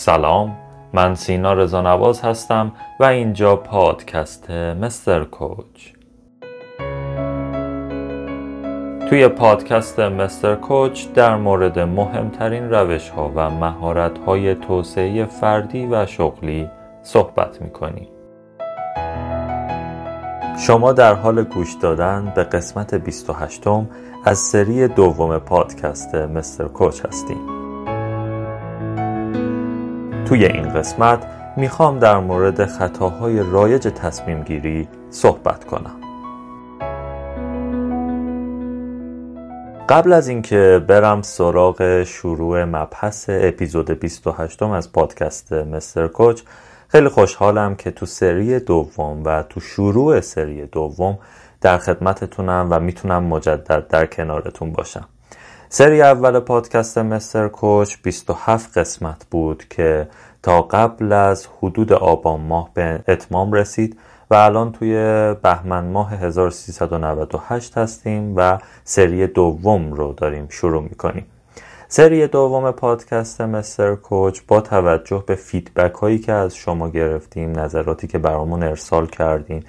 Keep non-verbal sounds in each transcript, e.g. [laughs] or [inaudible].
سلام من سینا رضانواز هستم و اینجا پادکست مستر کوچ. توی پادکست مستر کوچ در مورد مهمترین روش ها و مهارت های توسعه فردی و شغلی صحبت می‌کنیم. شما در حال گوش دادن به قسمت 28 از سری دوم پادکست مستر کوچ هستیم. توی این قسمت می‌خوام در مورد خطاهای رایج تصمیم گیری صحبت کنم. قبل از اینکه برم سراغ شروع مبحث اپیزود 28 از پادکست مستر کوچ خیلی خوشحالم که تو سری دوم و تو شروع سری دوم در خدمتتونم و می‌تونم مجدد در کنارتون باشم. سری اول پادکست مستر کوچ 27 قسمت بود که تا قبل از حدود آبان ماه به اتمام رسید و الان توی بهمن ماه 1398 هستیم و سری دوم رو داریم شروع می‌کنیم. سری دوم پادکست مستر کوچ با توجه به فیدبک هایی که از شما گرفتیم نظراتی که برامون ارسال کردیم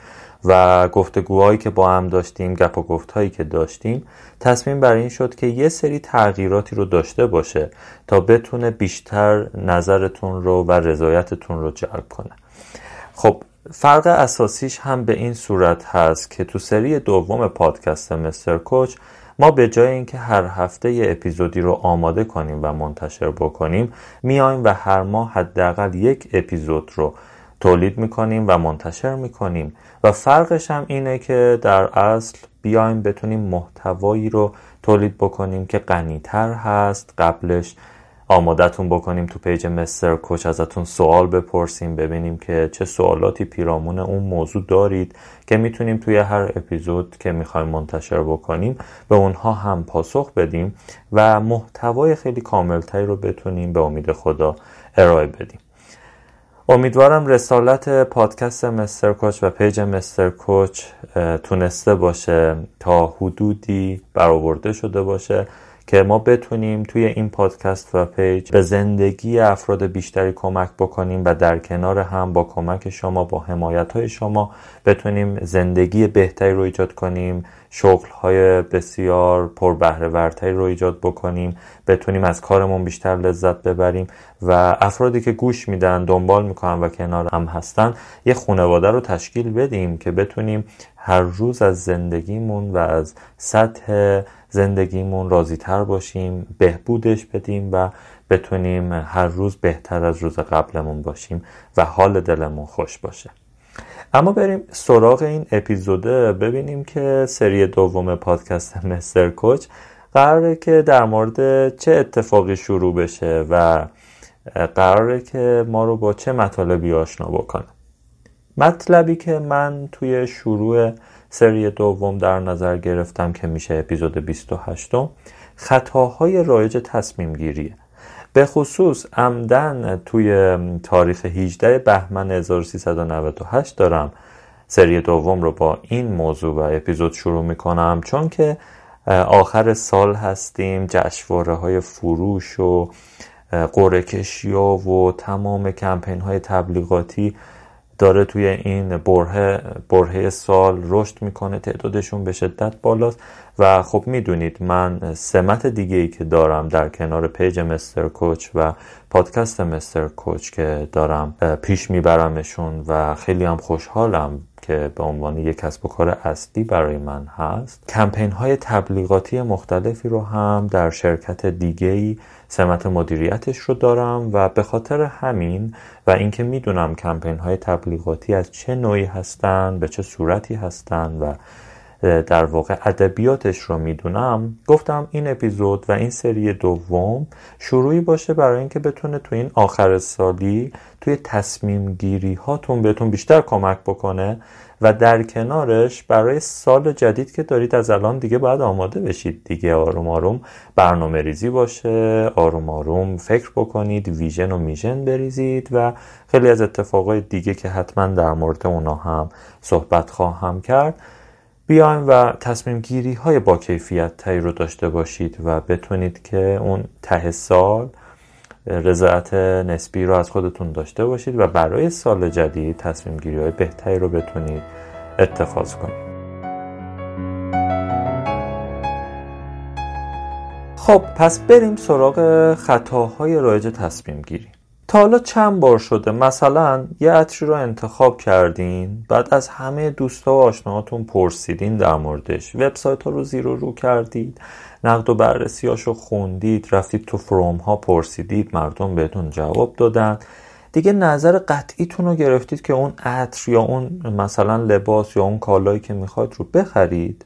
و گفتگوهایی که با هم داشتیم گپ و گفت هایی که داشتیم تصمیم بر این شد که یه سری تغییراتی رو داشته باشه تا بتونه بیشتر نظرتون رو و رضایتتون رو جلب کنه. خب فرق اساسیش هم به این صورت هست که تو سری دوم پادکست مستر کوچ ما به جای اینکه هر هفته یه اپیزودی رو آماده کنیم و منتشر بکنیم میایم و هر ماه حداقل یک اپیزود رو تولید می‌کنیم و منتشر می‌کنیم. و فرقش هم اینه که در اصل بیایم بتونیم محتوایی رو تولید بکنیم که غنیتر هست. قبلش آمادتون بکنیم تو پیج مستر کوچ ازتون سوال بپرسیم ببینیم که چه سوالاتی پیرامون اون موضوع دارید که می‌تونیم توی هر اپیزود که می‌خوایم منتشر بکنیم به اونها هم پاسخ بدیم و محتوای خیلی کاملتری رو بتونیم به امید خدا ارائه بدیم. امیدوارم رسالت پادکست مستر کوچ و پیج مستر کوچ تونسته باشه تا حدودی برآورده شده باشه. که ما بتونیم توی این پادکست و پیج به زندگی افراد بیشتری کمک بکنیم و در کنار هم با کمک شما با حمایت های شما بتونیم زندگی بهتری رو ایجاد کنیم شغل های بسیار پر بهره ورتری رو ایجاد بکنیم بتونیم از کارمون بیشتر لذت ببریم و افرادی که گوش میدن دنبال می‌کنن و کنار هم هستن یه خانواده رو تشکیل بدیم که بتونیم هر روز از زندگیمون و از سطح زندگیمون راضی تر باشیم بهبودش بدیم و بتونیم هر روز بهتر از روز قبلمون باشیم و حال دلمون خوش باشه. اما بریم سراغ این اپیزوده ببینیم که سری دوم پادکست مستر کوچ قراره که در مورد چه اتفاقی شروع بشه و قراره که ما رو با چه مطالبی آشنا بکنه. مطلبی که من توی شروع سری دوم در نظر گرفتم که میشه اپیزود 28 خطاهای رایج تصمیم گیریه. به خصوص عمدن توی تاریخ 18 بهمن 1398 دارم سری دوم رو با این موضوع و اپیزود شروع می‌کنم چون که آخر سال هستیم جشنواره های فروش و قرعه و تمام کمپین های تبلیغاتی داره توی این برهه برهه سال رشد می‌کنه تعدادشون به شدت بالاست. و خب می‌دونید من سمت دیگه ای که دارم در کنار پیج مستر کوچ و پادکست مستر کوچ که دارم پیش میبرمشون و خیلی هم خوشحالم که به عنوان یک کسب و کار اصلی برای من هست. کمپین های تبلیغاتی مختلفی رو هم در شرکت دیگه ای سمت مدیریتش رو دارم و به خاطر همین و اینکه می‌دونم کمپین های تبلیغاتی از چه نوعی هستند به چه صورتی هستند و در واقع ادبیاتش رو می‌دونم گفتم این اپیزود و این سری دوم شروعی باشه برای اینکه بتونه تو این آخر سالی توی تصمیم گیری هاتون بهتون بیشتر کمک بکنه و در کنارش برای سال جدید که دارید از الان دیگه باید آماده بشید دیگه. آروم آروم برنامه ریزی باشه آروم آروم فکر بکنید ویژن و میژن بریزید و خیلی از اتفاقای دیگه که حتما در مورد اونا هم صحبت خواهم کرد بیایم و تصمیم گیری های با کیفیت تایی رو داشته باشید و بتونید که اون ته سال رضایت نسبی رو از خودتون داشته باشید و برای سال جدید تصمیم گیری های بهتری رو بتونید اتخاذ کنید. خب پس بریم سراغ خطاهای رایج تصمیم گیری. تا حالا چند بار شده؟ مثلا یه عطری رو انتخاب کردین بعد از همه دوستا و آشناهاتون پرسیدین در موردش. وبسایت ها رو زیر و رو کردید نقد و بررسیاشو خوندید رفتید تو فروم ها پرسیدید مردم بهتون جواب دادن. دیگه نظر قطعیتون رو گرفتید که اون عطر یا اون مثلا لباس یا اون کالایی که می‌خواید رو بخرید.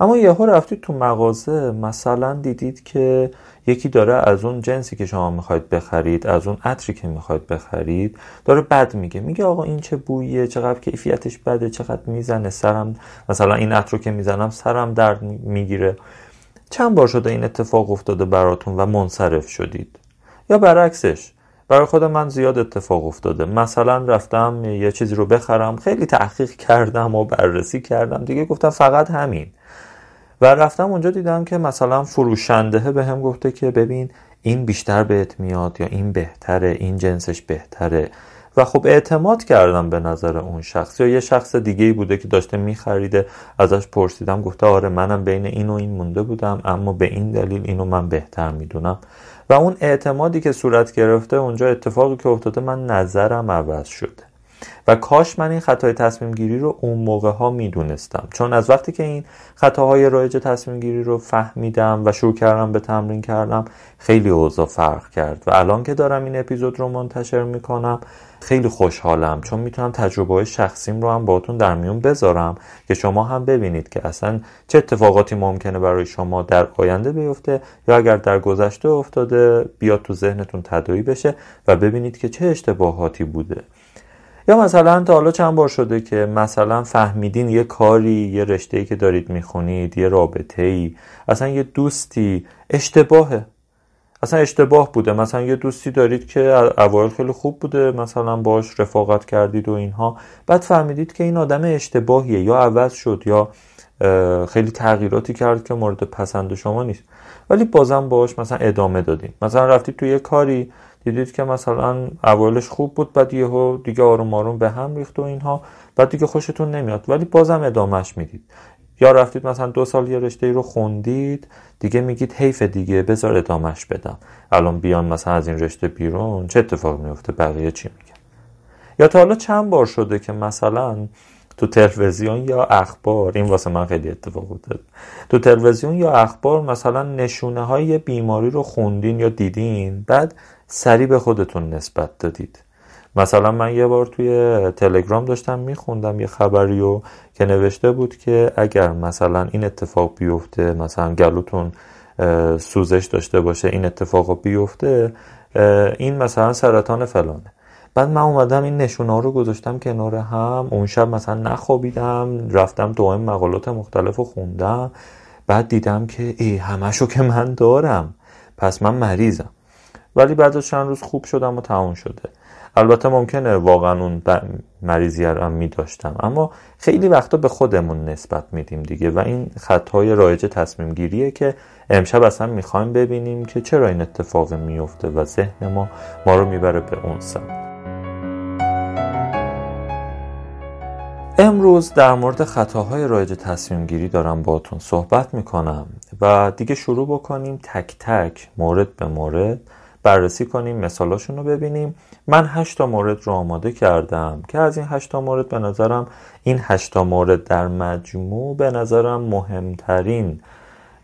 اما یهو رفتید تو مغازه مثلا دیدید که یکی داره از اون جنسی که شما می‌خواید بخرید از اون عطری که می‌خواید بخرید داره بد میگه. میگه آقا این چه بویه چقدر کیفیتش بده چقدر می‌زنه سرم. مثلا این عطر رو که می‌زنم سرم درد می‌گیره. چند بار شده این اتفاق افتاده براتون و منصرف شدید؟ یا برعکسش برای خود من زیاد اتفاق افتاده. مثلا رفتم یه چیزی رو بخرم خیلی تحقیق کردم و بررسی کردم. دیگه گفتم فقط همین. و رفتم اونجا دیدم که مثلا فروشنده به هم گفته که ببین این بیشتر بهت میاد یا این بهتره این جنسش بهتره. و خب اعتماد کردم به نظر اون شخص. یا یه شخص دیگه ای بوده که داشته میخریده ازش پرسیدم گفته آره منم بین این و این مونده بودم اما به این دلیل اینو من بهتر می‌دونم. و اون اعتمادی که صورت گرفته اونجا اتفاقی که افتاده من نظرم عوض شده. و کاش من این خطای تصمیم گیری رو اون موقع ها می‌دونستم. چون از وقتی که این خطاهای رایج تصمیم گیری رو فهمیدم و شروع کردم به تمرین کردم خیلی اوضاع فرق کرد. و الان که دارم این اپیزود رو منتشر می‌کنم خیلی خوشحالم. چون می‌تونم تجربه های شخصیم رو هم باتون در میون بذارم که شما هم ببینید که اصلا چه اتفاقاتی ممکنه برای شما در آینده بیفته یا اگر در گذشته افتاده بیاد تو ذهنتون تدایی بشه و ببینید که چه اشتباهاتی بوده. یا مثلا تا حالا چند بار شده که مثلا فهمیدین یه کاری یه رشته که دارید می‌خونید یه رابطه ای اصلا یه دوستی اشتباهه. اصلا اشتباه بوده. مثلا یه دوستی دارید که اوایل خیلی خوب بوده مثلا باش رفاقت کردید و اینها. بعد فهمیدید که این آدم اشتباهیه یا عوض شد یا خیلی تغییراتی کرد که مورد پسند شما نیست. ولی بازم باش مثلا ادامه دادین. مثلا رفتید تو یه کاری دیدید که مثلا اولش خوب بود بعد یهو دیگه آروم آروم به هم ریخت و اینها بعد دیگه خوشتون نمیاد. ولی بازم ادامهش می‌دید. یا رفتید مثلا دو سال یه رشته ای رو خوندید دیگه میگید حیف دیگه بذار ادامهش بدم. الان بیان مثلا از این رشته بیرون چه اتفاق میفته؟ بقیه چی میگن؟ یا تا حالا چند بار شده که مثلا تو تلویزیون یا اخبار این واسه من خیلی اتفاق افتاد تو تلویزیون یا اخبار مثلا نشونه های بیماری رو خوندین یا دیدین بعد سریع به خودتون نسبت دادید. مثلا من یه بار توی تلگرام داشتم میخوندم یه خبری رو که نوشته بود که اگر مثلا این اتفاق بیفته مثلا گلوتون سوزش داشته باشه این اتفاق بیفته این مثلا سرطان فلانه. بعد من اومدم این نشونه رو گذاشتم کنار هم اون شب مثلا نخوابیدم رفتم دوام مقالات مختلف رو خوندم بعد دیدم که ای همشو که من دارم. پس من مریضم. ولی بعد از چند روز خوب شدم و تموم شده. البته ممکنه واقعا اون مریضی رو می داشتم اما خیلی وقتا به خودمون نسبت میدیم دیگه و این خطای رایج تصمیم گیریه که امشب اصلا می‌خوایم ببینیم که چرا این اتفاق میفته و ذهن ما ما رو می‌بره به اون سمت. امروز در مورد خطاهای رایج تصمیم گیری دارم باتون صحبت می‌کنم و دیگه شروع بکنیم تک تک مورد به مورد. بررسی کنیم مثالاشون رو ببینیم من هشتا مورد رو آماده کردم که از این هشتا مورد به نظرم این هشتا مورد در مجموع به نظرم مهمترین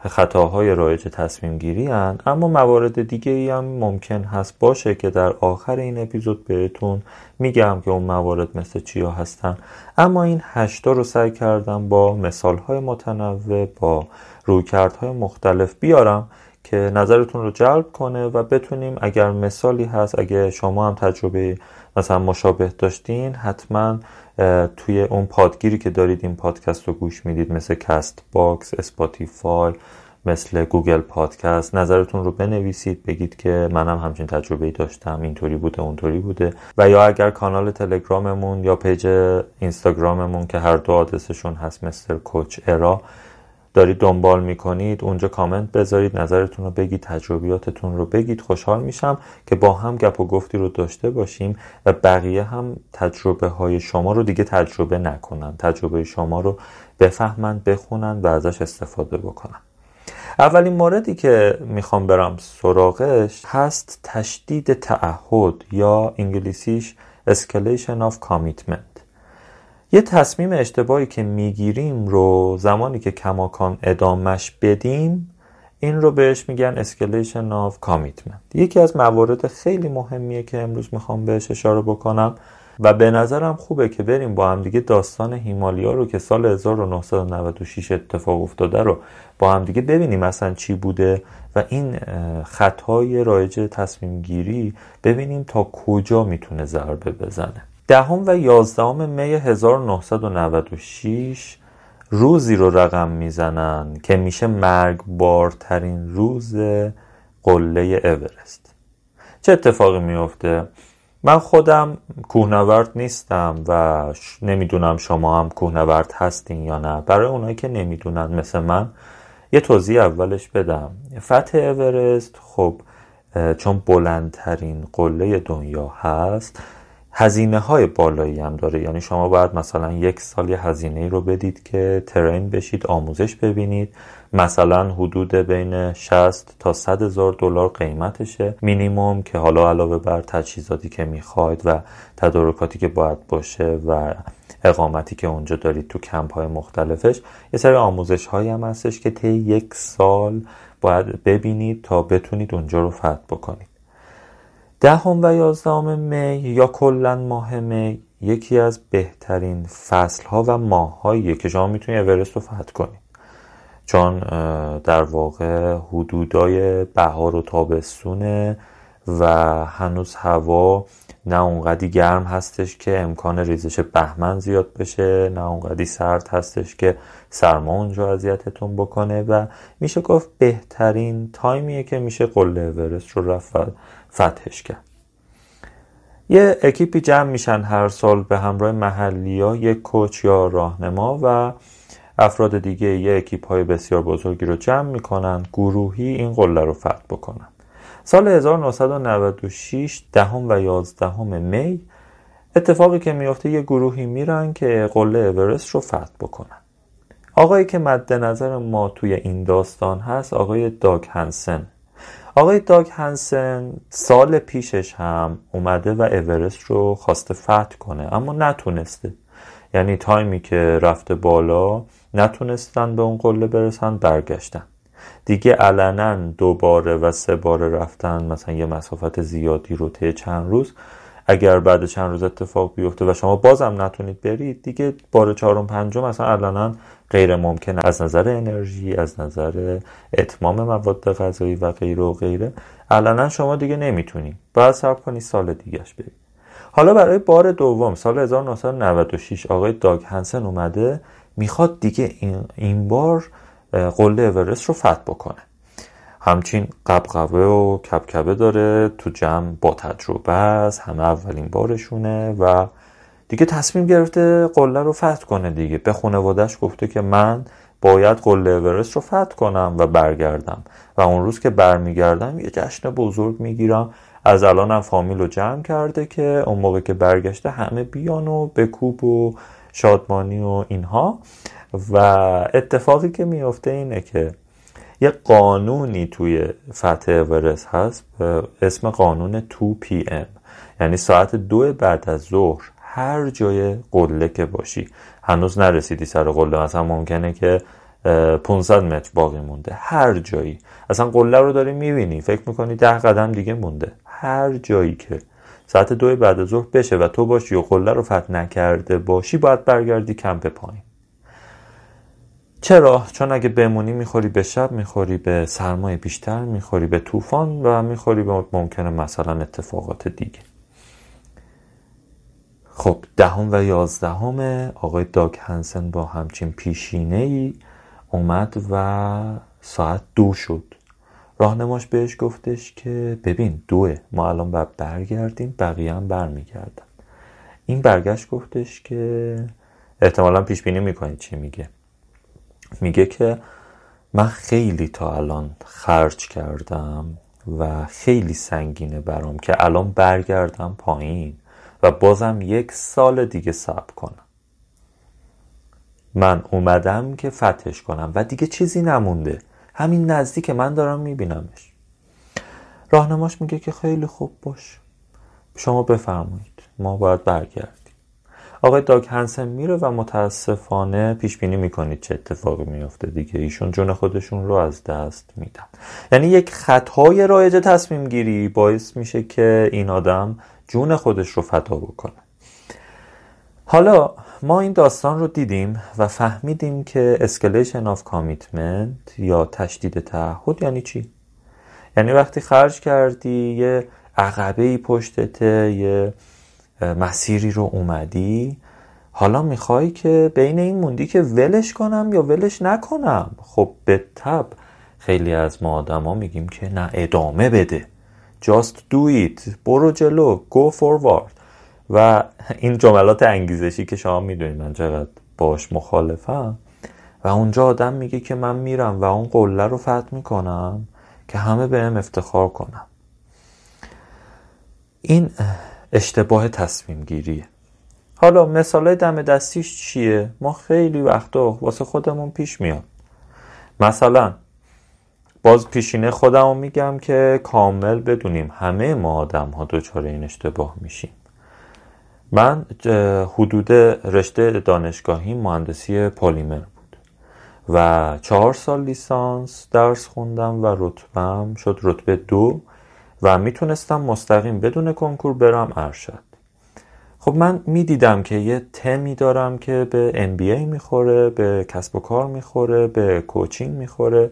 خطاهای رایج تصمیم گیری هن. اما موارد دیگه ای هم ممکن هست باشه که در آخر این اپیزود بهتون میگم که اون موارد مثل چیا هستن اما این هشتا رو سعی کردم با مثال های متنوع با رویکردهای مختلف بیارم که نظرتون رو جلب کنه و بتونیم اگر مثالی هست اگه شما هم تجربه مثلا مشابه داشتین حتما توی اون پادگیری که دارید این پادکست رو گوش می‌دید مثل Castbox Spotify مثل Google Podcast نظرتون رو بنویسید بگید که منم همچین تجربه داشتم اینطوری بوده اونطوری بوده. و یا اگر کانال تلگراممون یا پیج اینستاگراممون که هر دو آدرسشون هست مستر کوچ ارا دارید دنبال می‌کنید اونجا کامنت بذارید نظرتون رو بگید تجربیاتتون رو بگید. خوشحال میشم که با هم گپ و گفتی رو داشته باشیم و بقیه هم تجربه های شما رو دیگه تجربه نکنن. تجربه شما رو بفهمن بخونن و ازش استفاده بکنن. اولین موردی که می‌خوام برم سراغش هست تشدید تعهد یا انگلیسیش escalation of commitment. یه تصمیم اشتباهی که می‌گیریم رو زمانی که کماکان ادامش بدیم این رو بهش میگن escalation of commitment. یکی از موارد خیلی مهمیه که امروز می‌خوام بهش اشاره بکنم و به نظرم خوبه که بریم با هم دیگه داستان هیمالیا رو که سال 1996 اتفاق افتاده رو با هم دیگه ببینیم اصلا چی بوده و این خطای رایج تصمیم گیری ببینیم تا کجا می‌تونه ضربه بزنه. دهم و یازدهم می 1996 روزی رو رقم می‌زنن که میشه مرگبارترین روز قله اورست. چه اتفاقی میفته من خودم کوهنورد نیستم و نمی‌دونم شما هم کوهنورد هستین یا نه. برای اونایی که نمی‌دونن مثل من یه توضیح اولش بدم. فتح اورست خب چون بلندترین قله دنیا هست هزینه های بالایی هم داره. یعنی شما باید مثلا یک سال یه هزینه رو بدید که ترین بشید آموزش ببینید. مثلا حدود بین 60 تا 100 هزار دلار قیمتشه مینیموم که حالا علاوه بر تجهیزاتی که می‌خواید و تدارکاتی که باید باشه و اقامتی که اونجا دارید تو کمپ های مختلفش یه سری آموزش هایی هم هستش که طی یک سال باید ببینید تا بتونید اونجا رو فتح بکنید. دهم و یازدهم می یا کلا ماه می یکی از بهترین فصل ها و ماه که شما می‌تونید اورست رو فتح کنید چون در واقع حدودای بهار و تابستونه و هنوز هوا نه اونقدی گرم هستش که امکان ریزش بهمن زیاد بشه نه اونقدی سرد هستش که سرما اونجا اذیتتون بکنه و میشه گفت بهترین تایمیه که میشه قله اورست رو رفت فتحش کرد. یه اکیپی جمع میشن هر سال به همراه محلی ها یک coach یا راهنما و افراد دیگه یه اکیپ های بسیار بزرگی رو جمع می‌کنن گروهی این قله رو فتح بکنن. سال 1996 دهم و یازدهم می اتفاقی که میفته یه گروهی میرن که قله اورست رو فتح بکنن. آقایی که مد نظر ما توی این داستان هست آقای داگ هنسن. آقای داگ هنسن سال پیشش هم اومده و اورست رو خواسته فتح کنه اما نتونسته. یعنی تایمی که رفته بالا نتونستن به اون قله برسن برگشتن. دیگه علنا دوباره و سه باره رفتن مثلا یه مسافت زیادی رو طی چند روز. اگر بعد چند روز اتفاق بیفته و شما بازم نتونید برید دیگه بار چهارم پنجم مثلا علنا غیر ممکنه از نظر انرژی از نظر اتمام مواد غذایی و غیره و غیره. علنا شما دیگه نمی‌تونید باید صبر کنید سال دیگهش برید حالا برای بار دوم سال 1996 آقای داگ هنسن اومده می‌خواد دیگه این, این بار قله اورست رو فتح بکنه. همچین قبقبه و کبکبه داره تو جمع با تجربه است همه اولین بارشونه و دیگه تصمیم گرفته قله رو فتح کنه دیگه. به خانوادش گفته که من باید قله اورست رو فتح کنم و برگردم. و اون روز که برمیگردم یه جشن بزرگ می‌گیرم. از الانم فامیل رو جمع کرده که اون موقع که برگشته همه بیان و به کوب و شادمانی و اینها. و اتفاقی که میفته اینه که یه قانونی توی فتح اورست هست اسم قانون 2 PM یعنی ساعت دو بعد از ظهر هر جای قله که باشی. هنوز نرسیدی سر قله. مثلا ممکنه که 500 متر باقی مونده. هر جایی. اصلا قله رو داری می‌بینی. فکر می‌کنی ده قدم دیگه مونده. هر جایی که. ساعت دو بعد از ظهر بشه و تو باشی و قله رو فتح نکرده باشی باید برگردی کمپ پایین. چرا؟ چون اگه بمونی می‌خوری به شب می‌خوری به سرمایه بیشتر می‌خوری به طوفان و می‌خوری به ممکنه مثلا اتفاقات دیگه. خب دهم و یازدهم آقای داگ هنسن با همچین پیشینه ای اومد و ساعت دو شد. راهنماش بهش گفتش که ببین دوه ما الان باید برگردیم بقیه هم برمیگردن. این برگشت گفتش که احتمالا پیش بینی می‌کنید چی میگه. میگه که من خیلی تا الان خرج کردم و خیلی سنگینه برام که الان برگردم پایین. بازم یک سال دیگه صبر کنم. من اومدم که فتحش کنم و دیگه چیزی نمونده. همین نزدیک من دارم میبینمش. راهنماش میگه که خیلی خب باشه. شما بفرمایید. ما باید برگردیم. آقای داگ هنسن میره و متاسفانه پیش بینی می‌کنید چه اتفاقی میافته دیگه. ایشون جون خودشون رو از دست میدن. یعنی یک خطای رایج تصمیم گیری باعث میشه که این آدم جون خودش رو فدا بکنه. حالا ما این داستان رو دیدیم و فهمیدیم که escalation of commitment یا تشدید تعهد یعنی چی؟ یعنی وقتی خرج کردی یه عقبه ای پشتته یه مسیری رو اومدی حالا می‌خوای که بین این موندی که ولش کنم یا ولش نکنم؟ خب به تب خیلی از ما آدما میگیم که نه ادامه بده. Just do it. برو جلو. Go forward. و این جملات انگیزشی که شما می‌دونید من چقدر باش مخالفم. و اونجا آدم میگه که من میرم و اون قله رو فتح می‌کنم که همه بهم افتخار کنم این اشتباه تصمیم گیریه. حالا مثال دم دستیش چیه؟ ما خیلی وقتا واسه خودمون پیش میاد مثلا باز پیشینه خودمو میگم که کامل بدونیم همه ما آدم ها دچار این اشتباه میشیم. من حدود رشته دانشگاهی مهندسی پلیمر بود و چهار سال لیسانس درس خوندم و رتبم شد رتبه دو و می‌تونستم مستقیم بدون کنکور برم ارشد. خب من می‌دیدم که یه تمی دارم که به MBA می‌خوره به کسب و کار می‌خوره به کوچینگ می‌خوره.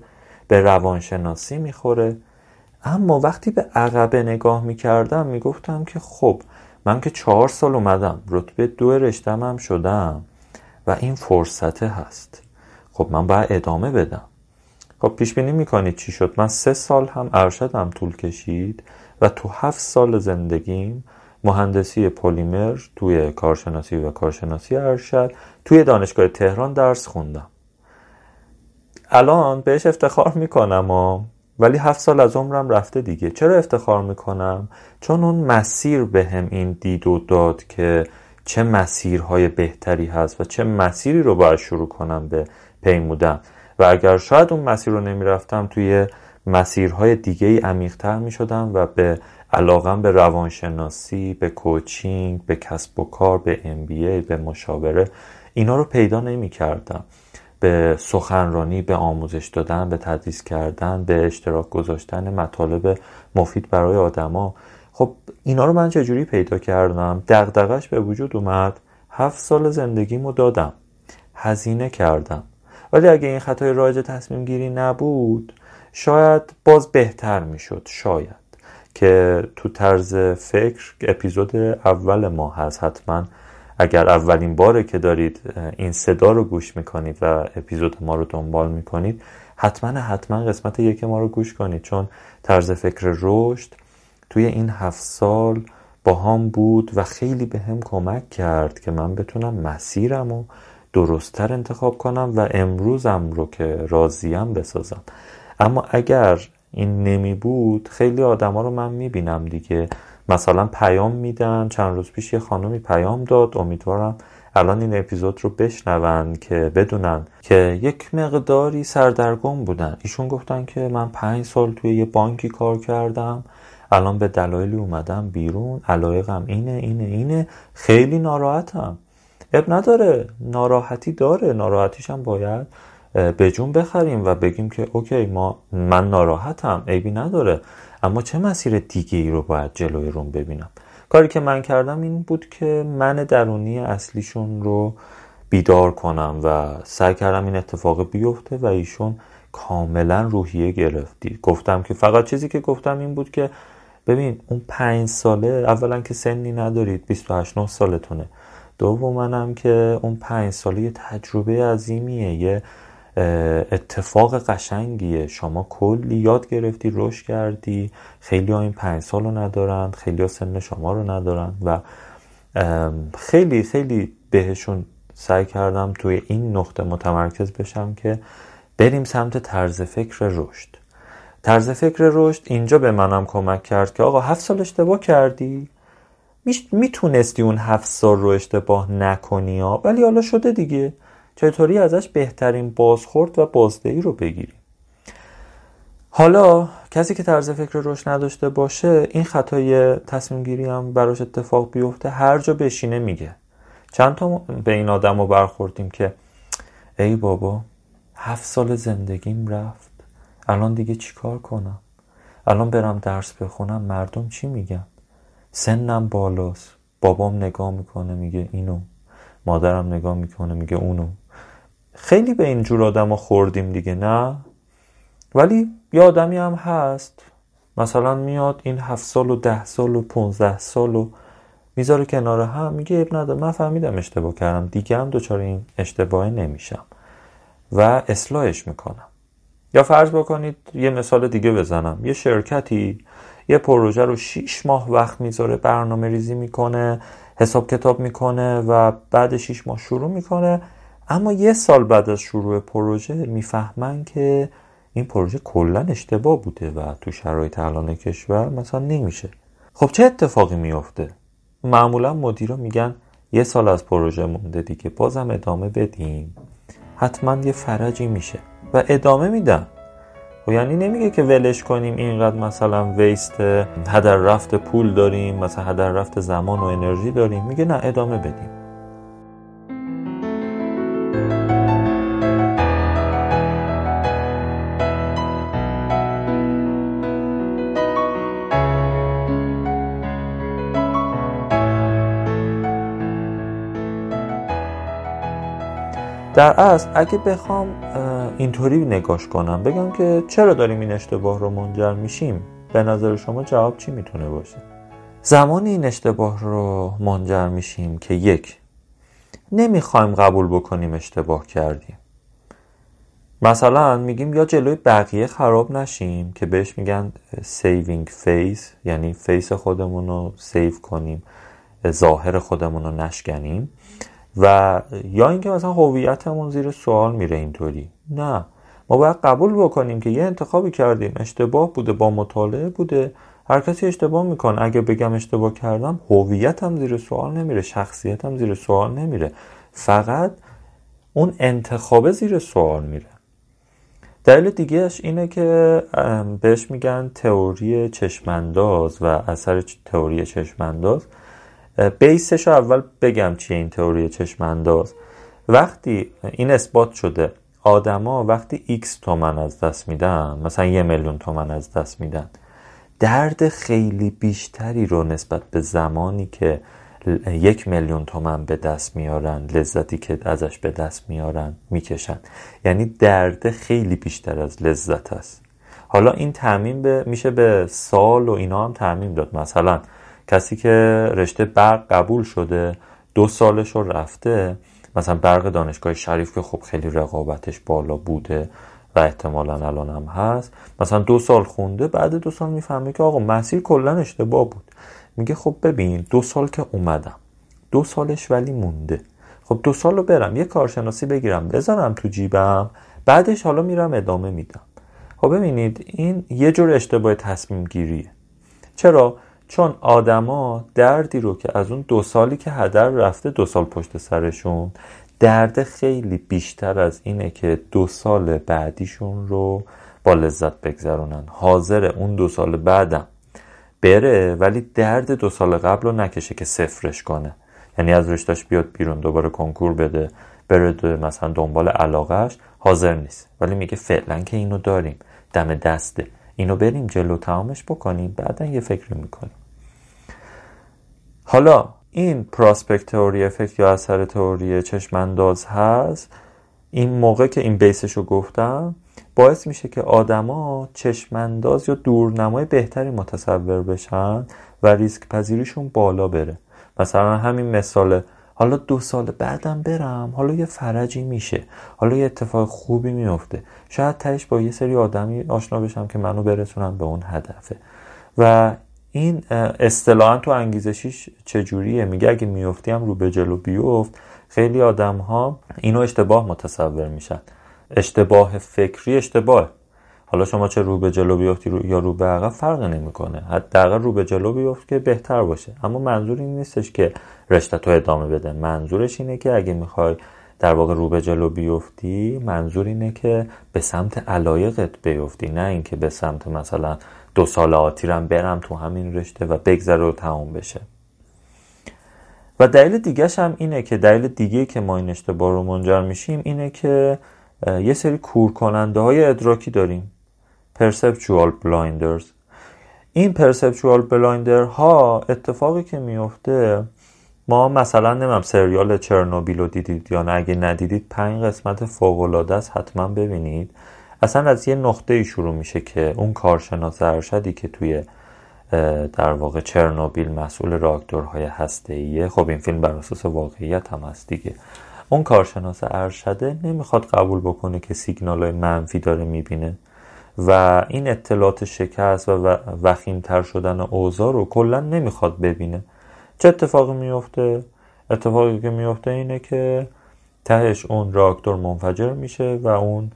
به روانشناسی می‌خوره. اما وقتی به عقبه نگاه می‌کردم می‌گفتم که خب من که چهار سال اومدم رتبه دو رشتم هم شدم و این فرصته هست. خب من باید ادامه بدم. خب پیش بینی می‌کنید چی شد؟ من سه سال هم ارشدم طول کشید و تو هفت سال زندگیم مهندسی پلیمر توی کارشناسی و کارشناسی ارشد توی دانشگاه تهران درس خوندم. الان بهش افتخار می‌کنم و ولی هفت سال از عمرم رفته دیگه. چرا افتخار می‌کنم؟ چون اون مسیر به هم این دید و داد که چه مسیرهای بهتری هست و چه مسیری رو باید شروع کنم به پیمودن. و اگر شاید اون مسیر رو نمی‌رفتم توی مسیرهای دیگه ای عمیقتر می شدم و به علاقم به روانشناسی به کوچینگ به کسب و کار به MBA به مشاوره اینا رو پیدا نمی کردم به سخنرانی به آموزش دادن به تدریس کردن به اشتراک گذاشتن مطالب مفید برای آدما. خب اینا رو من چجوری پیدا کردم؟ دغدغش به وجود اومد. هفت سال زندگیمو دادم. هزینه کردم. ولی اگه این خطای رایج تصمیم گیری نبود شاید باز بهتر می‌شد. شاید. که تو طرز فکر اپیزود اول ما هست. حتما اگر اولین باره که دارید این صدا رو گوش می‌کنید و اپیزود ما رو دنبال می‌کنید حتما حتما قسمت یک ما رو گوش کنید. چون طرز فکر رشد توی این هفت سال با هم بود و خیلی به هم کمک کرد که من بتونم مسیرم و درستتر انتخاب کنم و امروزم رو که راضیم بسازم. اما اگر این نمی بود خیلی آدما رو من می‌بینم دیگه. مثلا پیام میدن. چند روز پیش یه خانمی پیام داد. امیدوارم الان این اپیزود رو بشنون که بدونن که یک مقداری سردرگم بودن. ایشون گفتن که من پنج سال توی یه بانکی کار کردم. الان به دلایلی اومدم بیرون. علایقم اینه اینه اینه. خیلی ناراحتم. اب نداره. ناراحتی داره. ناراحتیش هم باید به جون بخریم و بگیم که اوکی ما من ناراحتم. عیبی نداره. اما چه مسیر دیگه ای رو باید جلوی روم ببینم؟ کاری که من کردم این بود که من درونی اصلیشون رو بیدار کنم و سعی کردم این اتفاق بیفته و ایشون کاملا روحیه گرفتی. گفتم که فقط چیزی که گفتم این بود که ببین اون پنج ساله اولا که سنی ندارید 28 9 سالتونه. دومنم که اون پنج ساله یه تجربه عظیمیه یه اتفاق قشنگیه. شما کلی یاد گرفتی رشد کردی. خیلی ها این پنج سال رو ندارن خیلی ها سن شما رو ندارن و خیلی خیلی بهشون سعی کردم توی این نقطه متمرکز بشم که بریم سمت طرز فکر رشد. طرز فکر رشد اینجا به منم کمک کرد که آقا هفت سال اشتباه کردی. می‌تونستی اون هفت سال رو اشتباه نکنی ولی حالا شده دیگه. چطوری ازش بهترین بازخورد و بازدهی رو بگیری حالا کسی که طرز فکر رشد نداشته باشه این خطای تصمیم گیری هم براش اتفاق بیفته هر جا بشینه میگه. چند تا به این آدم رو برخوردیم که ای بابا هفت سال زندگیم رفت. الان دیگه چیکار کنم؟ الان برم درس بخونم مردم چی میگن؟ سنم بالاست. بابام نگاه می‌کنه میگه اینو. مادرم نگاه می‌کنه میگه اونو. خیلی به اینجور آدم خوردیم دیگه نه؟ ولی یه آدمی هم هست. مثلا میاد این هفت سال و ده سال و پونزده سال و می‌ذاره کنار هم میگه اب نداره من فهمیدم اشتباه کردم. دیگه هم دوچار این اشتباه نمیشم و اصلاحش می‌کنم. یا فرض بکنید یه مثال دیگه بزنم. یه شرکتی یه پروژه رو 6 ماه وقت می‌ذاره برنامه ریزی می‌کنه حساب کتاب می‌کنه و بعد 6 ماه شروع می‌کنه. اما یه سال بعد از شروع پروژه می‌فهمن که این پروژه کلا اشتباه بوده و تو شرایط الان کشور مثلا نمیشه. خب چه اتفاقی میفته معمولا مدیرا میگن یه سال از پروژه مونده دیگه بازم ادامه بدیم حتما یه فرجی میشه و ادامه میدن. و یعنی نمیگه که ولش کنیم اینقدر مثلا ویست هدر رفت پول داریم مثلا هدر رفت زمان و انرژی داریم. میگه نه ادامه بدیم. در اصل اگه بخوام اینطوری نگاش کنم بگم که چرا داریم این اشتباه رو منجر میشیم؟ به نظر شما جواب چی می‌تونه باشه؟ زمان این اشتباه رو منجر میشیم که یک نمی‌خوایم قبول بکنیم اشتباه کردیم. مثلا میگیم یا جلوی بقیه خراب نشیم که بهش میگن saving face یعنی face خودمون رو save کنیم ظاهر خودمون رو نشکنیم. و یا اینکه مثلا هویتمون زیر سوال میره اینطوری. نه. ما باید قبول بکنیم که یه انتخابی کردیم. اشتباه بوده با مطالعه بوده. هر کسی اشتباه می‌کنه. اگه بگم اشتباه کردم هویتم زیر سوال نمیره. شخصیتم زیر سوال نمیره. فقط اون انتخابه زیر سوال میره. دلیل دیگهش اینه که بهش میگن تئوری چشمانداز و اثر تئوری چشمانداز. بیسش اول بگم چیه این تئوری چشمانداز. وقتی این اثبات شده آدما وقتی x تومن از دست میدن مثلا یه میلیون تومن از دست میدن درد خیلی بیشتری رو نسبت به زمانی که یک میلیون تومن به دست میارن لذتی که ازش به دست میارن می‌کشن. یعنی درد خیلی بیشتر از لذت است. حالا این تعمین به میشه به سال و اینا هم تعمین داد. مثلا کسی که رشته برق قبول شده دو سالش رو رفته مثلا برق دانشگاه شریف که خب خیلی رقابتش بالا بوده و احتمالا الان هم هست مثلا دو سال خونده بعد دو سال می‌فهمه که آقا مسیر کلا اشتباه بود. میگه خب ببین دو سال که اومدم. دو سالش ولی مونده. خب دو سال رو برم یه کارشناسی بگیرم بذارم تو جیبم بعدش حالا میرم ادامه میدم. خب ببینید این یه جور اشتباه تصمیم گیریه. چرا؟ چون آدما دردی رو که از اون دو سالی که هدر رفته دو سال پشت سرشون درد خیلی بیشتر از اینه که دو سال بعدیشون رو با لذت بگذرونن. حاضر اون دو سال بعدم بره ولی درد دو سال قبل رو نکشه که صفرش کنه. یعنی از رشتش بیاد بیرون دوباره کنکور بده بره مثلا دنبال علاقهش حاضر نیست. ولی میگه فعلا که اینو داریم. دم دسته. اینو بریم جلو تمامش بکنیم بعدا یه فکر می‌کنیم. حالا این پراسپکت تئوری افکت یا اثر تئوری چشمانداز هست این موقع که این بیسش رو گفتم باعث میشه که آدما چشمانداز یا دورنمای بهتری متصور بشن و ریسک پذیریشون بالا بره. مثلا همین مثال حالا دو سال بعدم برم. حالا یه فرجی میشه. حالا یه اتفاق خوبی میفته. شاید تهش با یه سری آدمی آشنا بشم که منو برسونم به اون هدفه. و این اصطلاحا تو انگیزشیش چجوریه؟ میگه اگه میفتی هم رو به جلو بیفت. خیلی آدم ها اینو اشتباه متصور میشن. اشتباه فکری اشتباه. حالا شما چه رو به جلو بیفتی رو یا رو به عقب فرق نمی‌کنه. حداقل رو به جلو بیفت که بهتر باشه. اما منظور این نیستش که رشته تو ادامه بده. منظورش اینه که اگه می‌خوای در واقع رو به جلو بیفتی منظور اینه که به سمت علایقت بیفتی. نه اینکه به سمت مثلا دو سال آتیرم برم تو همین رشته و بگذره و تموم بشه. و دلیل دیگهش هم اینه که دلیل دیگه که ما این اشتباه رو منجر میشیم اینه که یه سری کور کننده های ادراکی داریم. Perceptual blinders. این perceptual blinder ها اتفاقی که میفته ما مثلا نمی‌دونم سریال چرنوبیل رو دیدید یا نه اگه ندیدید پنج قسمت فوق‌العاده است حتما ببینید. اصلا از یه نقطه ای شروع میشه که اون کارشناس ارشدی که توی در واقع چرنوبیل مسئول راکتورهای هسته خب این فیلم بر اساس واقعیت هم هست دیگه. اون کارشناس ارشده نمی‌خواد قبول بکنه که سیگنال های منفی داره می‌بینه. و این اطلاعات شکست و وخیمتر شدن اوضاع رو کلا نمی‌خواد ببینه. چه اتفاقی میفته اتفاقی که میفته اینه که تهش اون راکتور منفجر میشه و اون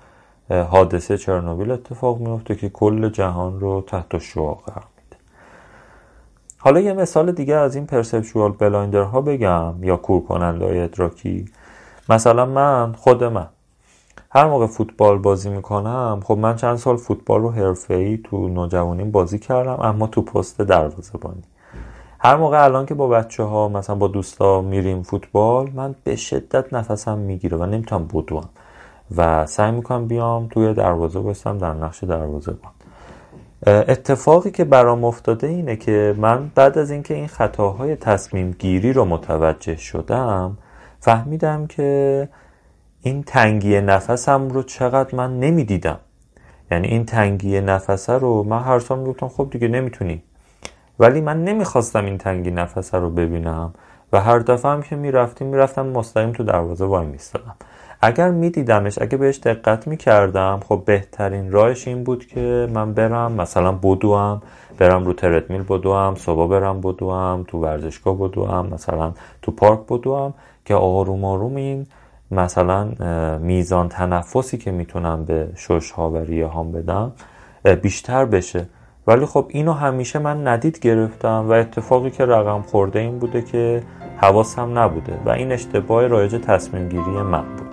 حادثه چرنوبیل اتفاق میفته که کل جهان رو تحت شعاع قرار میده. حالا یه مثال دیگه از این perceptual blinder ها بگم یا کور کننده های ادراکی. مثلا من خود من. هر موقع فوتبال بازی می‌کنم خب من چند سال فوتبال رو ای تو نوجوانیم بازی کردم اما تو پست دروازه بانی هر موقع الان که با بچه ها مثلا با دوستا میریم فوتبال من به شدت نفسم می‌گیره و نمی‌تونم بدوم و سعی می‌کنم بیام توی دروازه بستم در نقش دروازه بان اتفاقی که برام افتاده اینه که من بعد از اینکه این خطاهای تصمیم گیری رو متوجه شدم فهمیدم که این تنگی نفسم رو چقدر من نمی‌دیدم. یعنی این تنگی نفسه رو من هر سال می‌گفتم خب دیگه نمی‌تونی. ولی من نمی‌خواستم این تنگی نفسه رو ببینم. و هر دفعه هم که می‌رفتیم می‌رفتم مستقیم تو دروازه وای میستادم. اگر میدیدمش اگه بهش دقت می‌کردم خب بهترین راهش این بود که من برم مثلا بدوم برم رو تردمیل بدوم صبح برم بدوم تو ورزشگاه بدوم مثلا تو پارک بدوم که آروم آروم این مثلا میزان تنفسی که می‌تونم به شش ها و ریه هام بدم بیشتر بشه. ولی خب اینو همیشه من ندید گرفتم و اتفاقی که رقم خورده این بوده که حواسم نبوده و این اشتباه رایج تصمیم گیری من بود.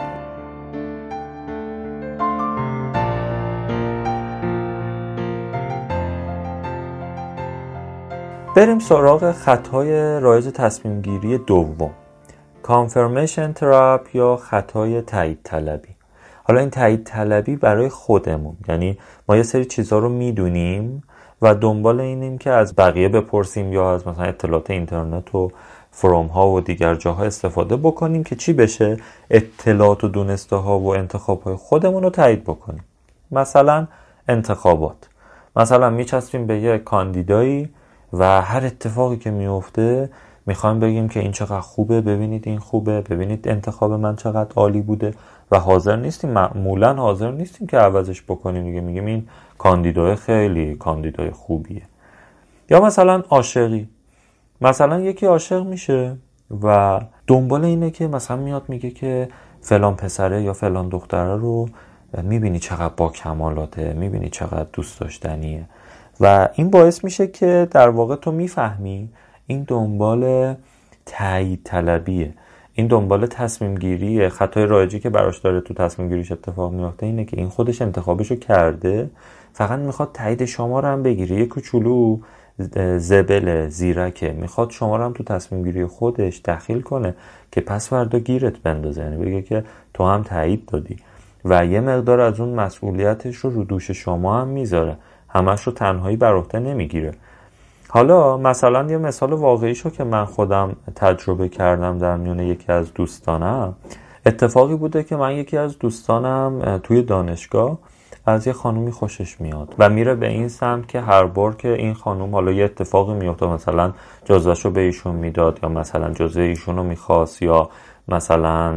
بریم سراغ خطای رایج تصمیم گیری دوم. کانفرمیشن تراپ یا خطای تایید طلبی. حالا این تایید طلبی برای خودمون. یعنی ما یه سری چیزها رو می‌دونیم و دنبال اینیم که از بقیه بپرسیم یا از مثلا اطلاعات اینترنت و فروم ها و دیگر جاها استفاده بکنیم که چی بشه؟ اطلاعات و دونسته ها و انتخاب های خودمون رو تایید بکنیم. مثلا انتخابات. مثلا میچسبیم به یه کاندیدایی و هر اتفاقی که میفته می‌خوایم بگیم که این چقدر خوبه. ببینید این خوبه. ببینید انتخاب من چقدر عالی بوده. و حاضر نیستیم. معمولا حاضر نیستیم که عوضش بکنیم. دیگه میگیم این کاندیدای خیلی کاندیدای خوبیه. یا مثلا عاشقی. مثلا یکی عاشق میشه و دنبال اینه که مثلا میاد میگه که فلان پسره یا فلان دختره رو می‌بینی چقدر با کمالاته می‌بینی چقدر دوست داشتنیه. و این باعث میشه که در واقع تو می‌فهمی این دنبال تایید طلبیه. این دنبال تصمیم گیریه. خطای رایجی که براش داره تو تصمیم گیریش اتفاق میفته اینه که این خودش انتخابشو کرده فقط می‌خواد تایید شما رو هم بگیره. یه کوچولو زبل زیرکه. می‌خواد شما رو هم تو تصمیم گیری خودش دخیل کنه که پس فردا گیرت بندازه. یعنی بگه که تو هم تایید دادی. و یه مقدار از اون مسئولیتش رو رو دوش شما هم می‌ذاره. همش رو تنهایی بر عهده نمی‌گیره. حالا مثلا یه مثال واقعی شو که من خودم تجربه کردم در میون یکی از دوستانم اتفاقی بوده که من یکی از دوستانم توی دانشگاه از یه خانومی خوشش میاد و میره به این سمت که هر بار که این خانوم حالا یه اتفاقی میفته مثلا جزوهش رو به ایشون می‌داد یا مثلا جزوه ایشون رو می‌خواست یا مثلا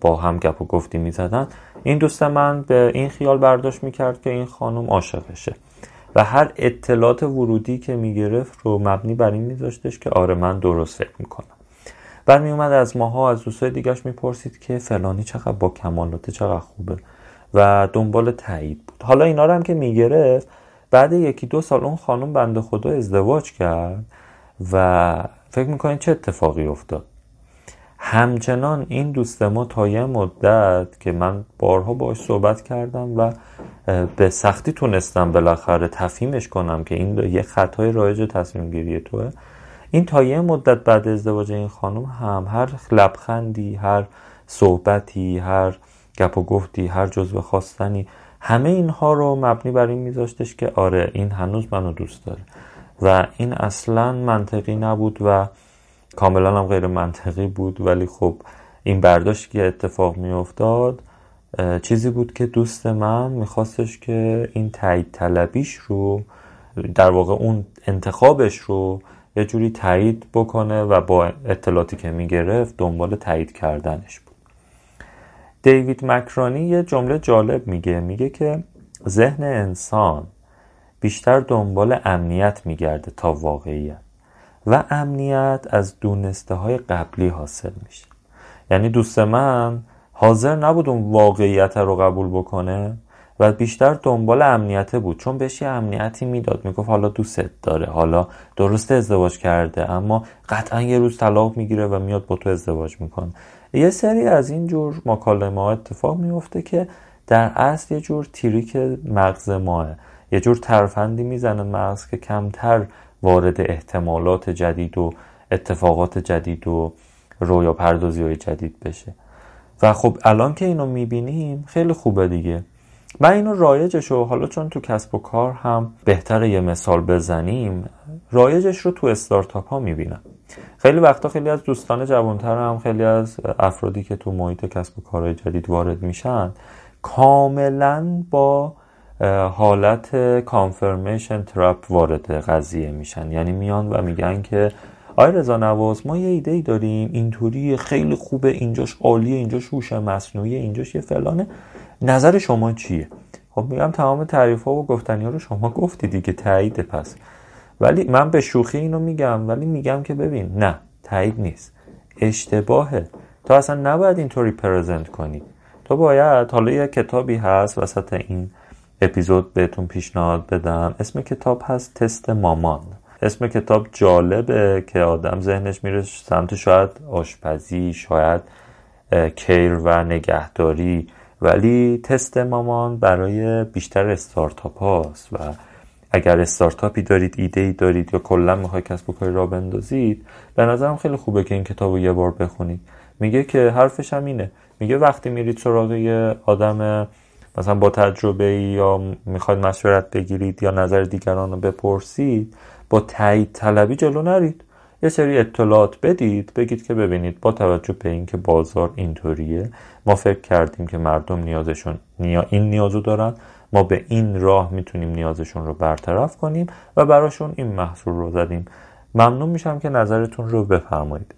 با هم گپ و گفتی می‌زدن این دوست من به این خیال برداشت می‌کرد که این خانوم عاشقشه. و هر اطلاعات ورودی که می‌گرفت رو مبنی بر این میذاشتش که آره من درست فکر می‌کنم. بعد میومد از ماها از دوستای دیگهش می‌پرسید که فلانی چقدر با کمالاته چقدر خوبه و دنبال تایید بود. حالا اینا رو هم که می‌گرفت بعد یکی دو سال اون خانم بنده خدا ازدواج کرد و فکر می‌کنید چه اتفاقی افتاد. همچنان این دوست ما تا یه مدت که من بارها باش صحبت کردم و به سختی تونستم بالاخره تفهیمش کنم که این یه خطای رایج تصمیم گیری توه. این تا یه مدت بعد ازدواج این خانم هم هر لبخندی هر صحبتی هر گپ و گفتی هر جزو خواستنی همه اینها رو مبنی بر این میذاشتش که آره این هنوز منو دوست داره. و این اصلا منطقی نبود و کاملا هم غیر منطقی بود. ولی خب این برداشت که اتفاق می افتاد چیزی بود که دوست من میخواستش که این تایید طلبیش رو در واقع اون انتخابش رو یه جوری تایید بکنه و با اطلاعاتی که می‌گرفت دنبال تایید کردنش بود. دیوید مکرانی یه جمله جالب میگه. میگه که ذهن انسان بیشتر دنبال امنیت میگرده تا واقعیت و امنیت از دونسته های قبلی حاصل میشه. یعنی دوست من حاضر نبود اون واقعیت رو قبول بکنه و بیشتر دنبال امنیته بود. چون بهش یه امنیتی می‌داد. می‌گفت حالا دوستت داره. حالا درست ازدواج کرده. اما قطعا یه روز طلاق می‌گیره و میاد با تو ازدواج می‌کنه. یه سری از این جور مکالمه ها اتفاق میفته که در اصل یه جور تیریک مغز ماه. یه جور ترفندی می‌زنه مغز که کمتر وارد احتمالات جدید و اتفاقات جدید و رویا پردازی های جدید بشه. و خب الان که اینو می‌بینیم خیلی خوبه دیگه. من اینو رایجش رو حالا چون تو کسب و کار هم بهتر یه مثال بزنیم رایجش رو تو استارتاپ ها می‌بینم خیلی وقتا خیلی از دوستان جوانتر هم خیلی از افرادی که تو محیط کسب و کارهای جدید وارد میشن کاملا با حالت کانفرمیشن ترپ وارد قضیه میشن. یعنی میان و میگن که آی رضا نواز ما یه ایده ای داریم. اینطوری خیلی خوبه. اینجاش عالیه اینجاش هوش مصنوعی اینجاش یه فلانه. نظر شما چیه؟ خب میگم تمام تعریف ها و گفتنی ها رو شما گفتی دیگه تایید پس. ولی من به شوخی اینو میگم ولی میگم که ببین نه تایید نیست. اشتباهه. تو اصلا نباید اینطوری پرزنت کنی. تو باید حالا یه کتابی هست وسط این اپیزود بهتون پیشنهاد بدم. اسم کتاب هست تست مامان. اسم کتاب جالبه که آدم ذهنش میره سمت شاید آشپزی شاید کیر و نگهداری. ولی تست مامان برای بیشتر استارتاپ هاست و اگر استارتاپی دارید ایده ای دارید یا کلا می‌خوای کسب و کاری را بندازید به نظرم خیلی خوبه که این کتاب رو یه بار بخونید. میگه که حرفش هم اینه. میگه وقتی میرید سراغ یه آدم مثلا با تجربه یا می‌خواید مشورت بگیرید یا نظر دیگران رو بپرسید با تایید طلبی جلو نرید. یه سری اطلاعات بدید بگید که ببینید با توجه به اینکه بازار اینطوریه ما فکر کردیم که مردم نیازشون نیا این نیازو دارن. ما به این راه می‌تونیم نیازشون رو برطرف کنیم و براشون این محصول رو زدیم. ممنون میشم که نظرتون رو بفرمایید.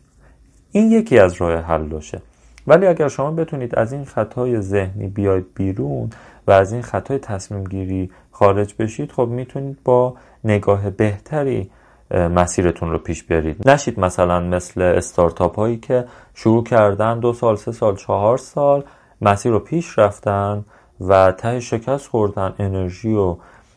این یکی از راه حلاشه ولی اگر شما بتونید از این خطای ذهنی بیاید بیرون و از این خطای تصمیم گیری خارج بشید خب می‌تونید با نگاه بهتری مسیرتون رو پیش برید نشید مثلا مثل استارتاپ هایی که شروع کردن دو سال سه سال چهار سال مسیر رو پیش رفتن و ته شکست خوردن انرژی و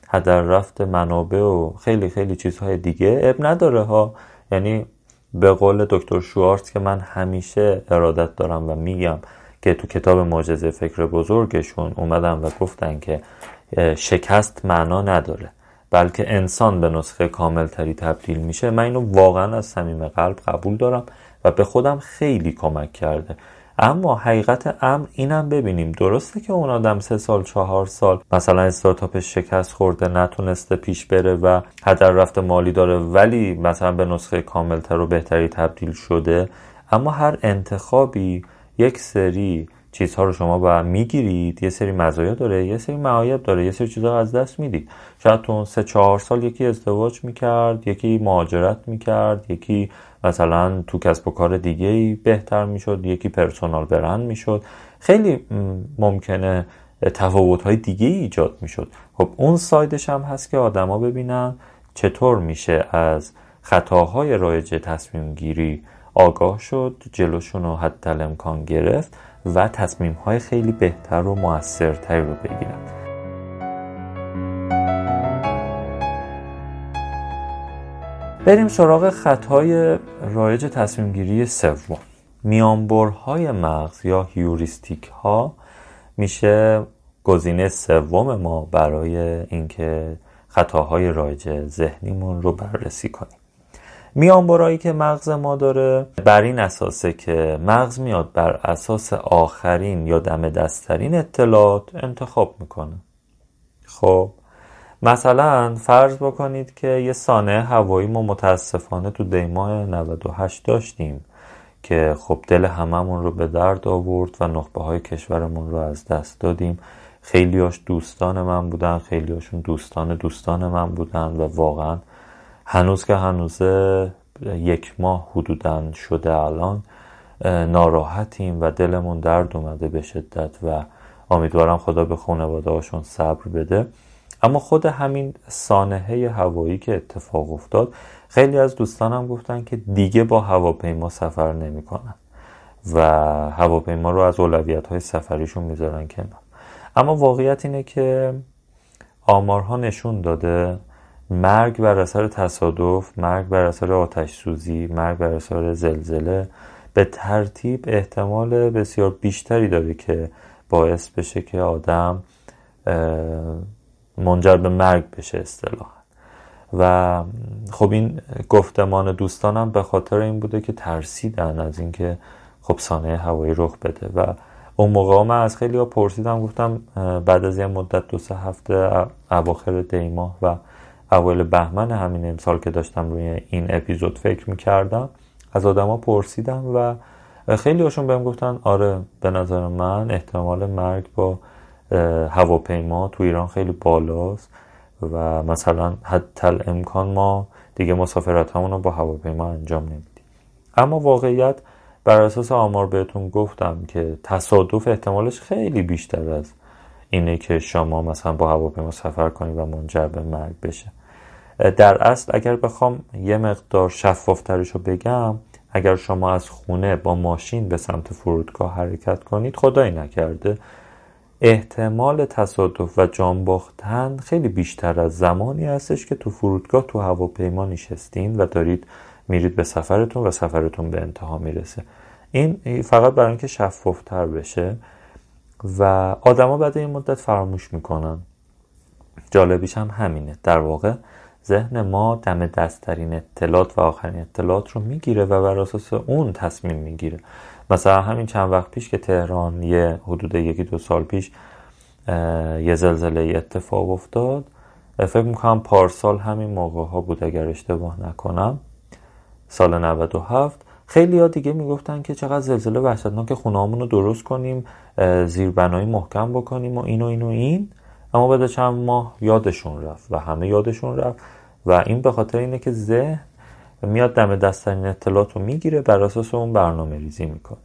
هدر رفت منابع و خیلی خیلی چیزهای دیگه اب نداره ها. یعنی به قول دکتر شوارتز که من همیشه ارادت دارم و میگم که تو کتاب معجزه فکر بزرگشون اومدن و گفتن که شکست معنا نداره. بلکه انسان به نسخه کاملتری تبدیل میشه من اینو واقعا از صمیم قلب قبول دارم و به خودم خیلی کمک کرده. اما حقیقت امر اینم ببینیم. درسته که اون آدم سه سال چهار سال مثلا استارتاپش شکست خورده نتونسته پیش بره و هدر رفت مالی داره ولی مثلا به نسخه کاملتر و بهتری تبدیل شده. اما هر انتخابی یک سری چیزها رو شما با می‌گیرید. یه سری مزایا داره یه سری معایب داره یه سری چیزها از دست می‌دید. شاید تو سه چهار سال یکی ازدواج می‌کرد یکی مهاجرت می‌کرد یکی مثلا تو کسب و کار دیگه بهتر می‌شد یکی پرسونال برند می‌شد. خیلی ممکنه تفاوت های دیگه ای ایجاد می‌شد. خب اون سایدش هم هست که آدما ببینن چطور میشه از خطاهای رایج تصمیم گیری آگاه شد جلوشون رو حد امکان گرفت و تصمیم های خیلی بهتر و موثرتری رو بگیرم بریم سراغ خطای رایج تصمیم گیری سوم. میانبرهای مغز یا هیوریستیک ها میشه گزینه سوم ما برای اینکه خطاهای رایج ذهنیمون رو بررسی کنیم. میانبرایی که مغز ما داره. بر این اساسه که مغز میاد بر اساس آخرین یا دم دستترین اطلاعات انتخاب می‌کنه. خب مثلا فرض بکنید که یه سانه هوایی ما متاسفانه تو دیماه 98 داشتیم که خب دل هممون رو به درد آورد و نخبه های کشورمون رو از دست دادیم. خیلیاش دوستان من بودن خیلیاشون دوستان دوستان من بودن و واقعا هنوز که هنوزه یک ماه حدودا شده الان ناراحتیم و دلمون درد اومده به شدت و امیدوارم خدا به خانواده هاشون صبر بده. اما خود همین سانحه هوایی که اتفاق افتاد خیلی از دوستانم گفتن که دیگه با هواپیما سفر نمی‌کنن و هواپیما رو از اولویت های سفریشون می‌ذارن کنار. اما واقعیت اینه که آمارها نشون داده مرگ بر اثر تصادف مرگ بر اثر آتش سوزی مرگ بر اثر زلزله به ترتیب احتمال بسیار بیشتری داره که باعث بشه که آدم منجر به مرگ بشه اصطلاحا. و خب این گفتمان دوستانم به خاطر این بوده که ترسیدن از اینکه خب سانه هوایی رخ بده. و اون موقع من از خیلی ها پرسیدم گفتم بعد از یه مدت دو سه هفته اواخر دیماه و اول بهمن همین امسال که داشتم روی این اپیزود فکر می‌کردم از آدما پرسیدم و خیلی هاشون بهم گفتن آره به نظر من احتمال مرگ با هواپیما تو ایران خیلی بالاست و مثلا حتی امکان ما دیگه مسافرت رو با هواپیما انجام نمیدیم. اما واقعیت بر اساس آمار بهتون گفتم که تصادف احتمالش خیلی بیشتر از اینه که شما مثلا با هواپیما سفر کنید و منجر به مرگ بشه. در اصل اگر بخوام یه مقدار شفافترش رو بگم اگر شما از خونه با ماشین به سمت فرودگاه حرکت کنید خدایی نکرده. احتمال تصادف و جان باختن خیلی بیشتر از زمانی هستش که تو فرودگاه تو هواپیما نشستین و دارید میرید به سفرتون و سفرتون به انتها می‌رسه. این فقط برای اینکه شفافتر بشه و آدما بعد این مدت فراموش می‌کنن. جالبیش هم همینه. در واقع ذهن ما دم دستترین اطلاعات و آخرین اطلاعات رو می‌گیره و بر اساس اون تصمیم می‌گیره. مثلا همین چند وقت پیش که تهران یه حدود یکی دو سال پیش یه زلزله اتفاق افتاد فکر می‌کنم پارسال همین موقع ها بود اگر اشتباه نکنم سال 97 خیلی ها دیگه می‌گفتن که چقدر زلزله وحشتناک خونه رو درست کنیم زیربنایی محکم بکنیم و این و این و این. اما بعد چند ماه یادشون رفت و همه یادشون رفت و این به خاطر اینه که ذهن میاد دم دستترین اطلاعات رو می‌گیره بر اساس اون برنامه ریزی می‌کنه.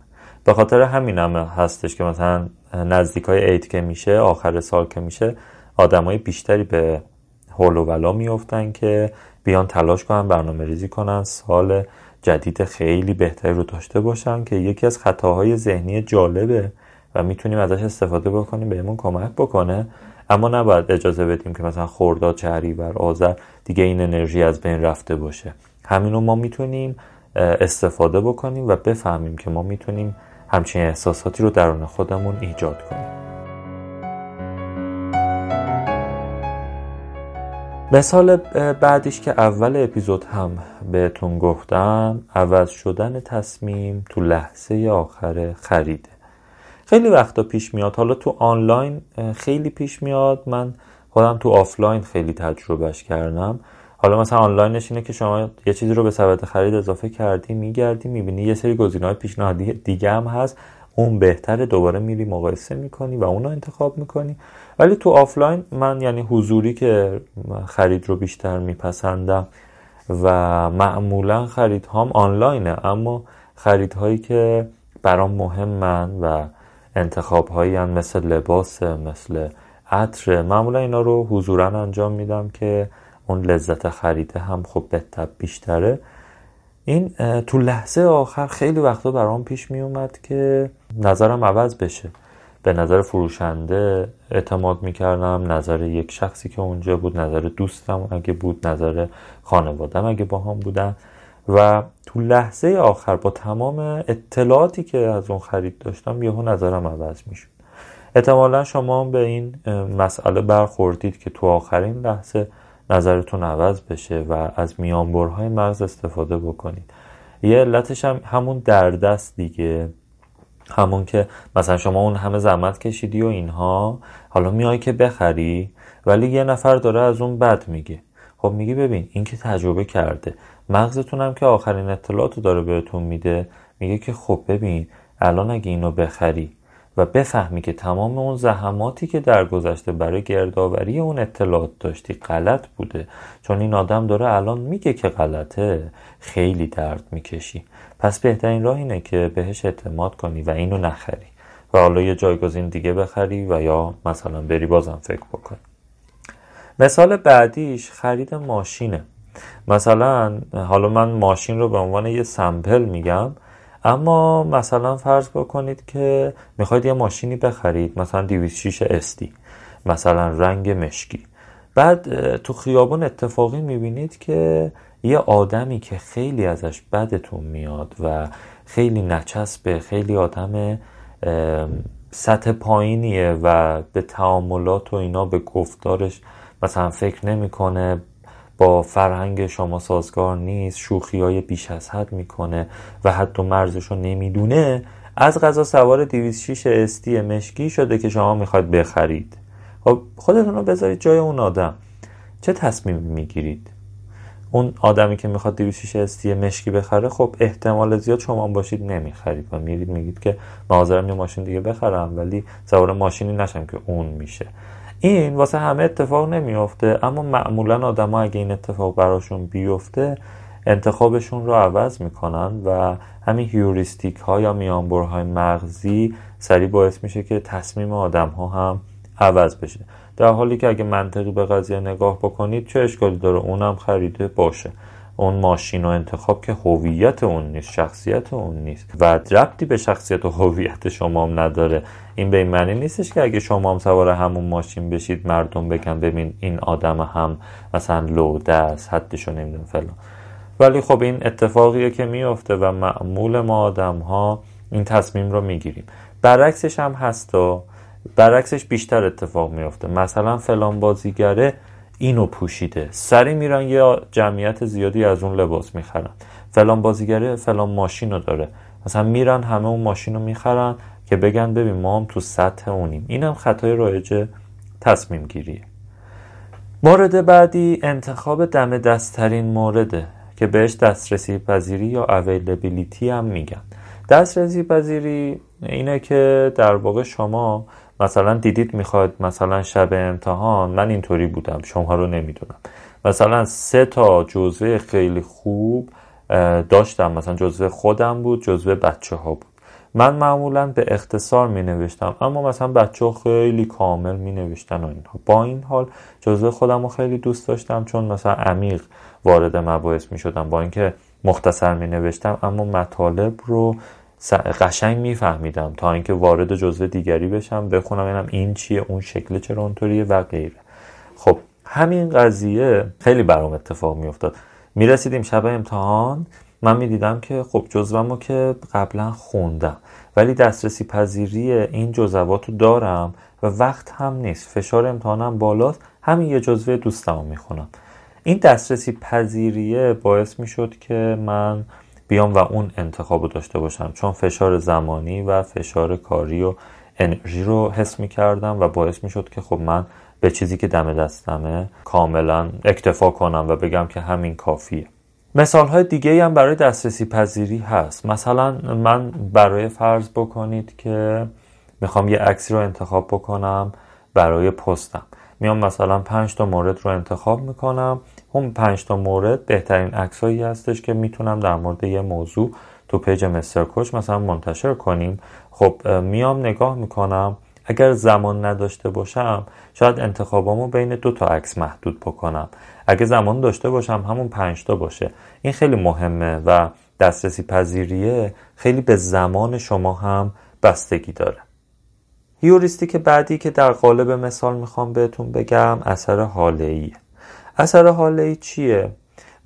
به خاطر همین هم هستش که مثلا نزدیک های عید که میشه آخر سال که میشه آدمای بیشتری به حول و بلا میفتن که بیان تلاش کنن برنامه ریزی کنن سال جدید خیلی بهتری رو داشته باشن که یکی از خطاهای ذهنی جالبه و می‌تونیم ازش استفاده بکنیم بهمون کمک بکنه اما نباید اجازه بدیم که مثلا خورداد بر آذر دیگه این انرژی از بین رفته باشه. همین رو ما می‌تونیم استفاده بکنیم و بفهمیم که ما می‌تونیم همچین احساساتی رو درون خودمون ایجاد کنیم. مثال بعدیش که اول اپیزود هم بهتون گفتم عوض شدن تصمیم تو لحظه آخر خریده خیلی وقتا پیش میاد. حالا تو آنلاین خیلی پیش میاد. من خودم تو آفلاین خیلی تجربهش کردم. حالا مثلا آنلاینش اینه که شما یه چیزی رو به سبد خرید اضافه کردی میگردی می‌بینی یه سری گزینه‌های پیشنهادی دیگه هم هست. اون بهتره دوباره میری مقایسه می‌کنی و اونو انتخاب می‌کنی. ولی تو آفلاین من یعنی حضوری که خرید رو بیشتر میپسندم و معمولا خریدهام آنلاینه. اما خریدهایی که برام مهمن و انتخاب هایی مثل لباس مثل عطر. معمولا اینا رو حضورا انجام میدم که اون لذت خریده هم خب به تب بیشتره. این تو لحظه آخر خیلی وقتا برام پیش می اومد که نظرم عوض بشه. به نظر فروشنده اعتماد می‌کردم نظر یک شخصی که اونجا بود نظر دوستم اگه بود نظر خانوادم اگه با هم بودن. و تو لحظه آخر با تمام اطلاعاتی که از اون خرید داشتم یهو نظرم عوض می‌شد. احتمالا شما به این مسئله برخوردید که تو آخرین لحظه نظرتون عوض بشه و از میانبرهای مغز استفاده بکنید. یه علتش هم همون دردست دیگه. همون که مثلا شما اون همه زحمت کشیدی و اینها حالا میای که بخری ولی یه نفر داره از اون بد میگه. خب میگی ببین این که تجربه کرده. مغزتون هم که آخرین اطلاعاتو داره بهتون میده میگه که خب ببین الان اگه اینو بخری و بفهمی که تمام اون زحماتی که در گذشته برای گردآوری اون اطلاعات داشتی غلط بوده. چون این آدم داره الان میگه که غلطه خیلی درد می‌کشی. پس بهترین راه اینه که بهش اعتماد کنی و اینو نخری و حالا یه جایگزین دیگه بخری و یا مثلا بری بازم فکر بکنی. مثال بعدیش خرید ماشینه. مثلا حالا من ماشین رو به عنوان یه سمپل میگم اما مثلا فرض بکنید که می‌خواید یه ماشینی بخرید مثلا 206 استی مثلا رنگ مشکی. بعد تو خیابون اتفاقی می‌بینید که یه آدمی که خیلی ازش بدتون میاد و خیلی نچسبه خیلی آدم سطح پایینیه و به تعاملات و اینا به گفتارش مثلا فکر نمی‌کنه. با فرهنگ شما سازگار نیست شوخی های بیش از حد می‌کنه و و مرزش رو نمی‌دونه. از غذا سوار 206 استی مشکی شده که شما می‌خواید بخرید. خب خودتون رو بذارید جای اون آدم. چه تصمیم می‌گیرید؟ اون آدمی که می‌خواد 206 استی مشکی بخره خب احتمال زیاد شما باشید نمی‌خرید و میرید میگید که حاضرم یه ماشین دیگه بخرم ولی سوار ماشینی نشم که اون میشه. این واسه همه اتفاق نمیافته اما معمولا آدما اگه این اتفاق براشون بیفته انتخابشون رو عوض می‌کنن و همین هیوریستیک ها یا میانبرهای مغزی سریع باعث میشه که تصمیم آدم ها هم عوض بشه. در حالی که اگه منطقی به قضیه نگاه بکنید چه اشکالی داره؟ اونم خریده باشه. اون ماشین و انتخاب که هویت اون نیست شخصیت اون نیست. و ربطی به شخصیت و هویت شما هم نداره. این به این معنی نیستش که اگه شما هم سوار همون ماشین بشید مردم بگن ببین این آدم هم مثلا لوده است حدشو نمیدون فلان. ولی خب این اتفاقیه که میفته و معمول ما آدم ها این تصمیم رو می‌گیریم. برعکسش هم هست و برعکسش بیشتر اتفاق میفته مثلا فلان بازیگره اینو پوشیده. سری میرن یا جمعیت زیادی از اون لباس می‌خرن. فلان بازیگره فلان ماشین رو داره. مثلا میرن همه اون ماشین رو می‌خرن که بگن ببین ما هم تو سطح اونیم. اینم خطای رایج تصمیم گیریه مورد بعدی انتخاب دم دستترین مورده که بهش دسترسی پذیری یا اویلیبیلیتی هم میگن. دسترسی پذیری اینه که در واقع شما مثلا دیدید می‌خواد مثلا شب امتحان من اینطوری بودم شما رو نمی‌دونم. مثلا سه تا جزوه خیلی خوب داشتم. مثلا جزوه خودم بود جزوه بچه ها بود. من معمولا به اختصار می نوشتم اما مثلا بچه خیلی کامل می نوشتن و اینها. با این حال جزوه خودم رو خیلی دوست داشتم چون مثلا عمیق وارد مباحث می شدم با اینکه مختصر می نوشتم اما مطالب رو قشنگ میفهمیدم تا اینکه وارد جزوه دیگری بشم بخونم ببینم این چیه اون شکل چرا اونطوریه و غیره. خب همین قضیه خیلی برام اتفاق میافتاد. می‌رسیدیم شب امتحان من می‌دیدم که خب جزوهمو که قبلا خوندم ولی دسترسی پذیری این جزوات رو دارم و وقت هم نیست. فشار امتحانم بالاست همین یه جزوه دوستمو می‌خونم. این دسترسی پذیریه باعث می‌شد که من بیام و اون انتخاب رو داشته باشم. چون فشار زمانی و فشار کاری و انرژی رو حس می کردم و باعث می شد که خب من به چیزی که دم دستمه کاملا اکتفا کنم و بگم که همین کافیه. مثال های دیگه هم برای دسترسی پذیری هست. مثلا من برای فرض بکنید که می‌خوام یه عکسی رو انتخاب بکنم برای پستم. میام مثلا پنج تا مورد رو انتخاب می‌کنم. اون پنج تا مورد بهترین عکسایی هستش که می‌تونم در مورد یه موضوع تو پیج مستر کوچ مثلا منتشر کنیم. خب میام نگاه می‌کنم. اگر زمان نداشته باشم شاید انتخابامو بین دو تا عکس محدود بکنم. اگه زمان داشته باشم همون پنج تا باشه. این خیلی مهمه و دسترسی پذیریه. خیلی به زمان شما هم بستگی داره. هیوریستیک بعدی که در قالب مثال می‌خوام بهتون بگم اثر حاله ای اثر حاله چیه؟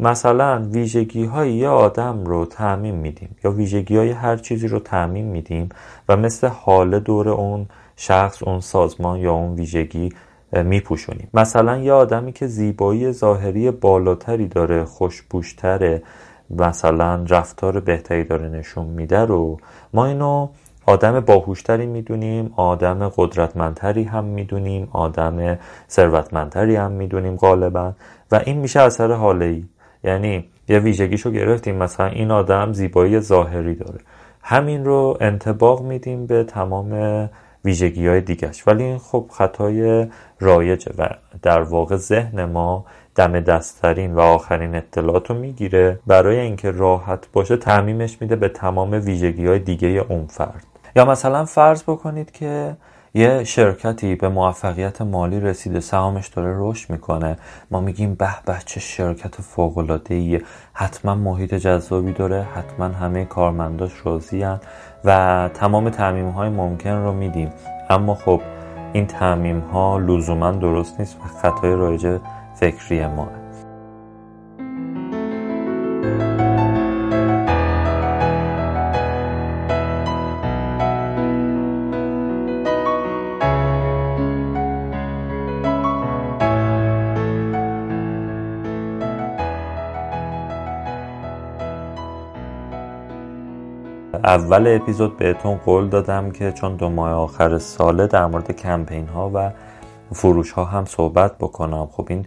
مثلا ویژگی های یه آدم رو تعمین میدیم یا ویژگی های هر چیزی رو تعمین میدیم و مثل حاله دور اون شخص اون سازمان یا اون ویژگی میپوشونیم مثلا یه آدمی که زیبایی ظاهری بالاتری داره خوشبوشتره مثلا رفتار بهتری داره نشون میده رو ما اینو آدم باهوشتری می‌دونیم آدم قدرتمندتری هم می‌دونیم آدم ثروتمندتری هم می‌دونیم غالبا. و این میشه اثر حاله ای یعنی یه ویژگیشو گرفتیم مثلا این آدم زیبایی ظاهری داره. همین رو انتباق میدیم به تمام ویژگی های دیگهش. ولی این خب خطای رایجه و در واقع ذهن ما دم دستترین و آخرین اطلاعات رو می‌گیره. برای اینکه راحت باشه تعمیمش میده به تمام ویژگی های دیگه اون فرد. یا مثلا فرض بکنید که یه شرکتی به موفقیت مالی رسیده سهامش داره رشد می‌کنه. ما میگیم به به چه شرکت فوق العاده حتما محیط جذابی داره حتما همه کارمنداش راضی و تمام تعمیم های ممکن رو میدیم. اما خب این تعمیم ها لزوما درست نیست و خطای رایج فکری ما اول اپیزود بهتون قول دادم که چون دو ماه آخر ساله در مورد کمپین ها و فروش ها هم صحبت بکنم. خب این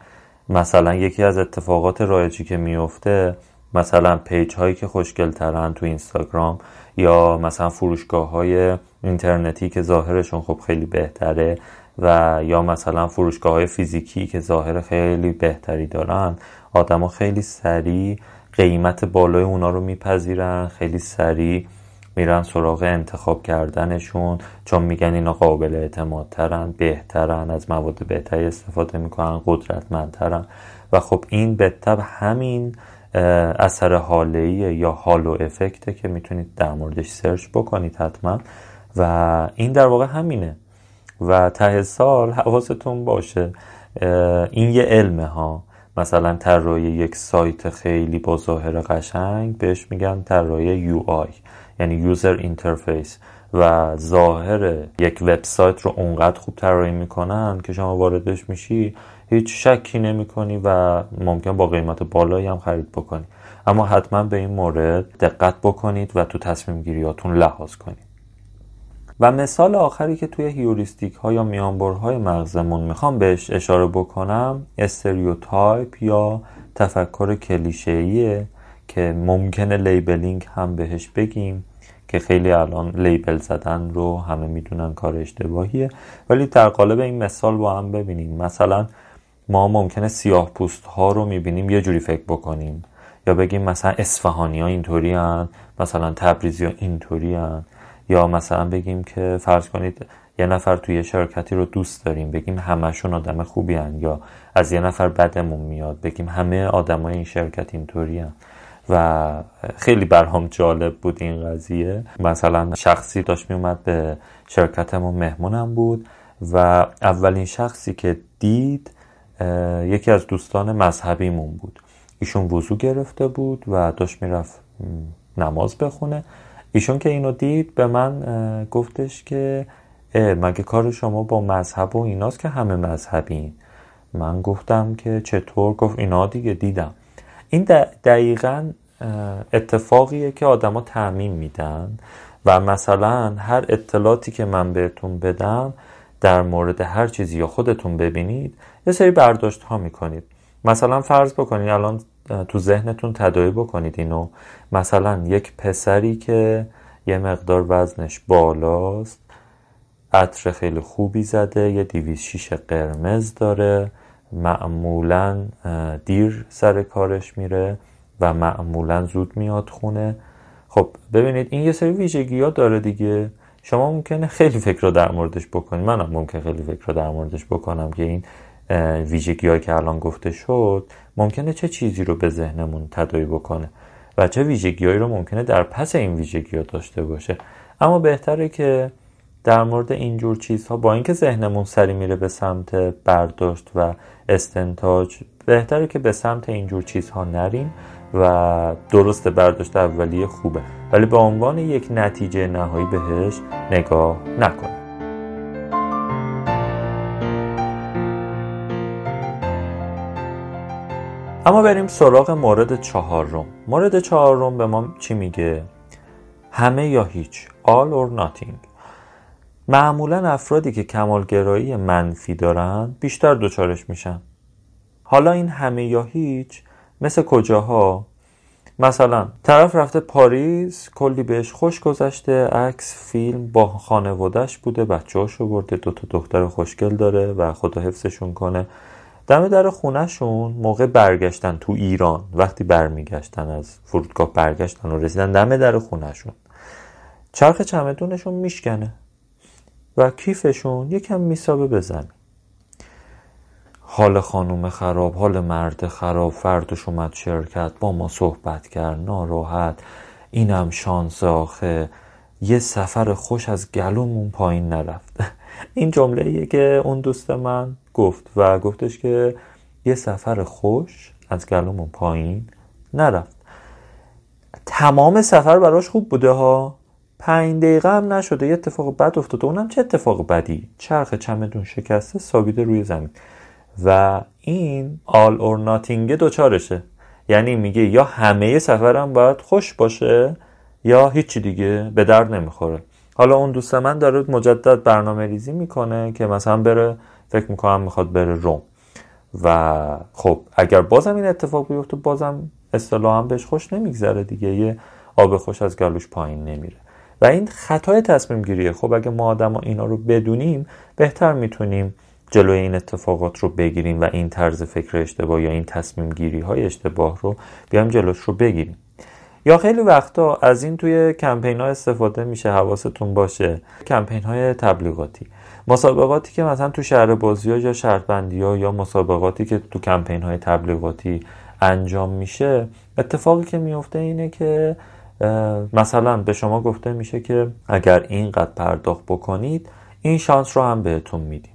مثلا یکی از اتفاقات رایجی که میفته مثلا پیج هایی که خوشگل ترن تو اینستاگرام یا مثلا فروشگاه های اینترنتی که ظاهرشون خب خیلی بهتره و یا مثلا فروشگاه های فیزیکی که ظاهر خیلی بهتری دارن آدما خیلی سریع قیمت بالای اونا رو میپذیرن خیلی سریع میرن سراغ انتخاب کردنشون چون میگن اینا قابل اعتماد ترن بهترن از مواد بهتری استفاده می‌کنن قدرتمندترن. و خب این به همین اثر حاله یا هالو افکته که می‌تونید در موردش سرچ بکنید حتما. و این در واقع همینه. و ته سال حواستون باشه این یه علمه ها. مثلا طراحی یک سایت خیلی با ظاهر قشنگ بهش میگن طراحی UI. یعنی user interface و ظاهر یک وبسایت رو اونقدر خوب طراحی می‌کنن که شما واردش میشی هیچ شکی نمی کنی و ممکنه با قیمت بالایی هم خرید بکنی. اما حتما به این مورد دقت بکنید و تو تصمیم گیریاتون لحاظ کنید. و مثال آخری که توی heuristic ها یا میانبرهای مغزمون می‌خوام بهش اشاره بکنم stereotype یا تفکر کلیشه‌ایه که ممکنه لیبلینگ هم بهش بگیم. که خیلی الان لیبل زدن رو همه می‌دونن کار اشتباهیه. ولی در قالب این مثال با هم ببینیم. مثلا ما ممکنه سیاه پوست ها رو می‌بینیم یه جوری فکر بکنیم. یا بگیم مثلا اصفهانی ها اینطوری مثلا تبریزی ها اینطوری یا مثلا بگیم که فرض کنید یه نفر توی شرکتی رو دوست داریم بگیم همشون آدم خوبی هن. یا از یه نفر بدمون میاد بگیم همه آدمای این شرکت اینطوری و خیلی برام جالب بود این قضیه. مثلا شخصی داشت میومد به شرکتمون مهمونم بود و اولین شخصی که دید یکی از دوستان مذهبیمون بود. ایشون وضو گرفته بود و داشت می‌رفت نماز بخونه. ایشون که اینو دید به من گفتش که مگه کار شما با مذهب و ایناست که همه مذهبین؟ من گفتم که چطور؟ گفت اینا دیگه دیدم. این دقیقا اتفاقیه که آدما تعمین میدن و مثلا هر اطلاعاتی که من بهتون بدم در مورد هر چیزی یا خودتون ببینید یه سری برداشت ها می‌کنید. مثلا فرض بکنید الان تو ذهنتون تدایی بکنید اینو. مثلا یک پسری که یه مقدار وزنش بالاست عطر خیلی خوبی زده یه دیویز شیش قرمز داره. معمولا دیر سر کارش میره و معمولا زود میاد خونه. خب ببینید این یه سری ویژگی ها داره دیگه. شما ممکنه خیلی فکر رو در موردش بکنید. منم ممکن خیلی فکر رو در موردش بکنم که این ویژگی هایی که الان گفته شد ممکنه چه چیزی رو به ذهنمون تدایی بکنه و چه ویژگی هایی رو ممکنه در پس این ویژگی ها داشته باشه. اما بهتره که در مورد اینجور چیزها با اینکه ذهنمون سری میره به سمت برداشت و استنتاج بهتره که به سمت اینجور چیزها نریم و درست برداشت اولیه خوبه. ولی به عنوان یک نتیجه نهایی بهش نگاه نکنیم. اما بریم سراغ مورد چهارم. مورد چهارم به ما چی میگه؟ همه یا هیچ all or nothing. معمولا افرادی که کمالگرایی منفی دارن بیشتر دچارش میشن. حالا این همه یا هیچ مثل کجاها؟ مثلا طرف رفته پاریس کلی بهش خوش گذشته عکس فیلم با خانوادهش بوده بچه هاشو برده دوتا دختر خوشگل داره و خدا حفظشون کنه. دم در خونهشون موقع برگشتن تو ایران وقتی برمیگشتن از فرودگاه برگشتن و رسیدن دم در خونهشون. چرخ چمدونشون میشکنه. و کیفشون یکم میسابه بزنه حال خانوم خراب حال مرد خراب فردش اومد شرکت با ما صحبت کرد ناراحت. اینم شانس آخه. یه سفر خوش از گلومون پایین نرفت. [laughs] این جمله ایه که اون دوست من گفت و گفتش که یه سفر خوش از گلومون پایین نرفت. تمام سفر براش خوب بوده ها. پنج دقیقه هم نشده یه اتفاق بد افتاده. اونم چه اتفاق بدی؟ چرخ چمدون شکسته سابیده روی زمین. و این آل اور ناتینگ دوچارشه. یعنی میگه یا همه سفرم باید خوش باشه یا هیچی دیگه به درد نمی‌خوره. حالا اون دوست من داره مجدد برنامه ریزی می‌کنه که مثلا بره فکر می‌کنم می‌خواد بره روم. و خب اگر بازم این اتفاق بیفته بازم اصطلاحا بهش خوش نمیگذره دیگه. یه آب خوش از گلوش پایین نمیره. و این خطای تصمیم گیریه. خب اگه ما آدم اینا رو بدونیم بهتر می‌تونیم جلوی این اتفاقات رو بگیریم و این طرز فکر اشتباه یا این تصمیم گیری های اشتباه رو بیام جلوش رو بگیریم. یا خیلی وقتا از این توی کمپین ها استفاده میشه حواستون باشه. کمپین های تبلیغاتی. مسابقاتی که مثلا تو شهر بازی ها یا شرط بندی ها یا مسابقاتی که تو کمپین های تبلیغاتی انجام میشه اتفاقی که میفته اینه که مثلا به شما گفته میشه که اگر اینقدر پرداخت بکنید این شانس رو هم بهتون میدیم.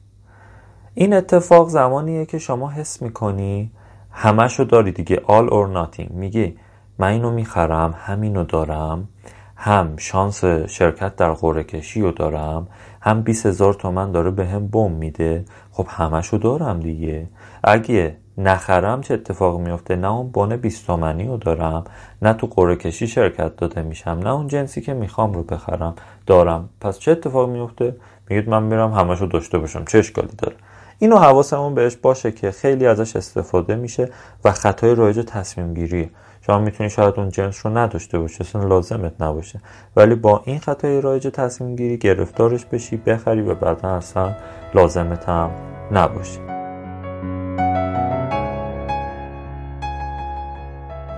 این اتفاق زمانیه که شما حس می‌کنی همشو داری دیگه all or nothing. میگی من اینو می‌خرم همینو دارم هم شانس شرکت در قرعه کشی رو دارم هم 20 هزار تومن داره به هم بم میده. خب همشو دارم دیگه. اگه نخرم چه اتفاق میفته نه اون بانه 20 تومنی رو دارم نه تو قرعه کشی شرکت داده میشم نه اون جنسی که می‌خوام رو بخرم دارم. پس چه اتفاق میفته میگید من میرم همشو داشته باشم چه اشکالی داره؟ اینو حواسمون بهش باشه که خیلی ازش استفاده میشه و خطای رایج تصمیم گیریه. شما می‌تونی شاید اون جنس رو نداشته باشه اصلا لازمت نباشه. ولی با این خطای رایج تصمیم گیری گرفتارش بشی بخری و بعدا اصلا لازمت هم نباشی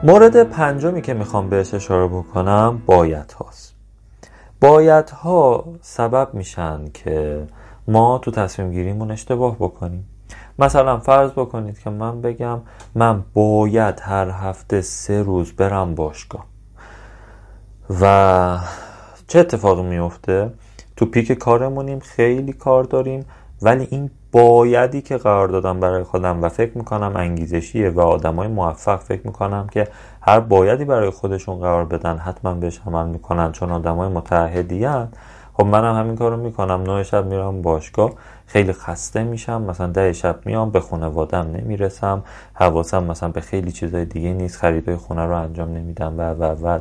مورد پنجمی که می‌خوام بهش اشاره بکنم باید هاست. باید ها سبب میشن که ما تو تصمیم گیریمون اشتباه بکنیم. مثلا فرض بکنید که من بگم من باید هر هفته سه روز برم باشگاه. و چه اتفاقی میفته؟ تو پیک کارمونیم خیلی کار داریم ولی این بایدی که قرار دادم برای خودم و فکر می‌کنم انگیزشیه و آدمای موفق فکر می‌کنم که هر بایدی برای خودشون قرار بدن حتما بهش عمل می‌کنن چون آدمای متحدی خب منم همین کارو می‌کنم. نه شب میرم باشگاه خیلی خسته میشم. مثلا ده شب میام به خانوادم نمی‌رسم. حواسم مثلا به خیلی چیزای دیگه نیست. خریدای خونه رو انجام نمیدم. و و و.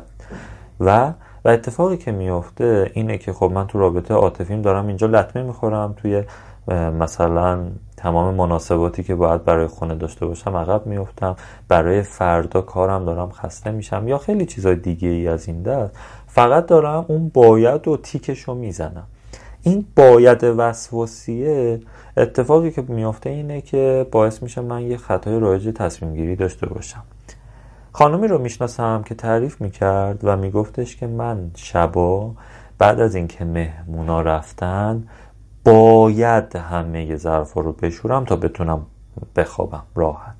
و و اتفاقی که میفته اینه که خب من تو رابطه عاطفیم دارم اینجا لطمه می‌خورم. توی مثلا تمام مناسباتی که باید برای خونه داشته باشم عقب میفتم برای فردا کارم دارم خسته میشم یا خیلی چیزای دیگه ای از این دست. فقط دارم اون باید و تیکش رو می‌زنم. این باید وسواسیه اتفاقی که میافته اینه که باعث میشه من یه خطای رایج تصمیم گیری داشته باشم. خانمی رو می‌شناسم که تعریف می‌کرد و میگفتش که من شبا بعد از اینکه مهمونا رفتن باید همه ظرفا رو بشورم تا بتونم بخوابم راحت.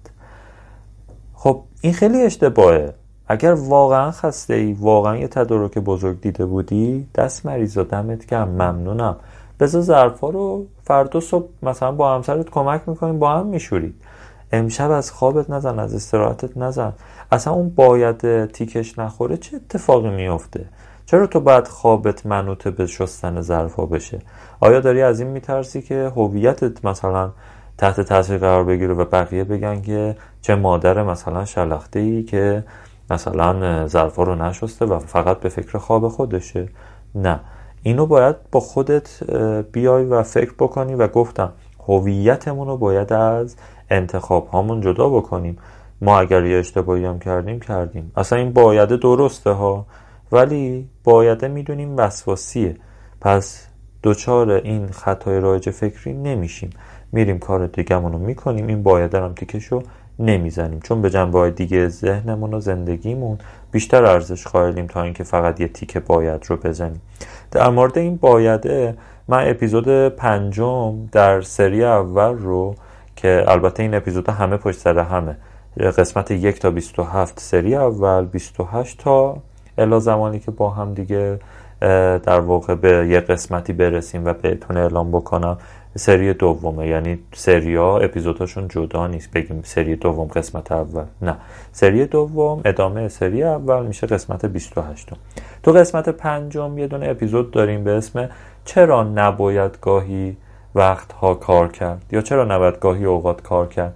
خب این خیلی اشتباهه. اگر واقعا خسته ای واقعا یه تدارک بزرگ دیده بودی دست مریض و دمت گرم ممنونم. بذار ظرفا رو فردا صبح مثلا با همسرت کمک می‌کنیم با هم میشورید امشب از خوابت نزن از استراحتت نزن. اصلا اون باید تیکش نخوره چه اتفاقی میفته چرا تو باید خوابت منوط به شستن ظرفا بشه؟ آیا داری از این میترسی که هویتت مثلا تحت تاثیر قرار بگیره و بقیه بگن که چه مادر مثلا شلخته ای که مثلا ظرفا رو نشسته و فقط به فکر خواب خودشه؟ نه. اینو باید با خودت بیای و فکر بکنی و گفتم هویتمون رو باید از انتخاب هامون جدا بکنیم. ما اگر یه اشتباهی هم کردیم کردیم. اصلا این بایده درسته ها؟ ولی بایده می‌دونیم وسواسیه. پس دوچار این خطای رایج فکری نمیشیم. میریم کار دیگهمون رو می‌کنیم. این بایده هم تیکشو نمی‌زنیم. چون به جنبه دیگه ذهنمون و زندگیمون بیشتر ارزش قائلیم تا اینکه فقط یه تیکه باید رو بزنیم. در مورد این بایده من اپیزود پنجم در سری اول رو که البته این اپیزود همه پشت سر همه قسمت یک تا 27 سری اول 28 تا الا زمانی که با هم دیگه در واقع به یه قسمتی برسیم و بهتون اعلام بکنم سری دومه. یعنی سری ها اپیزودهاشون جدا نیست. بگیم سری دوم قسمت اول. نه. سری دوم ادامه سری اول میشه قسمت 28 تو قسمت پنجم یه دونه اپیزود داریم به اسم چرا نباید گاهی وقتها کار کرد؟ یا چرا نباید گاهی اوقات کار کرد؟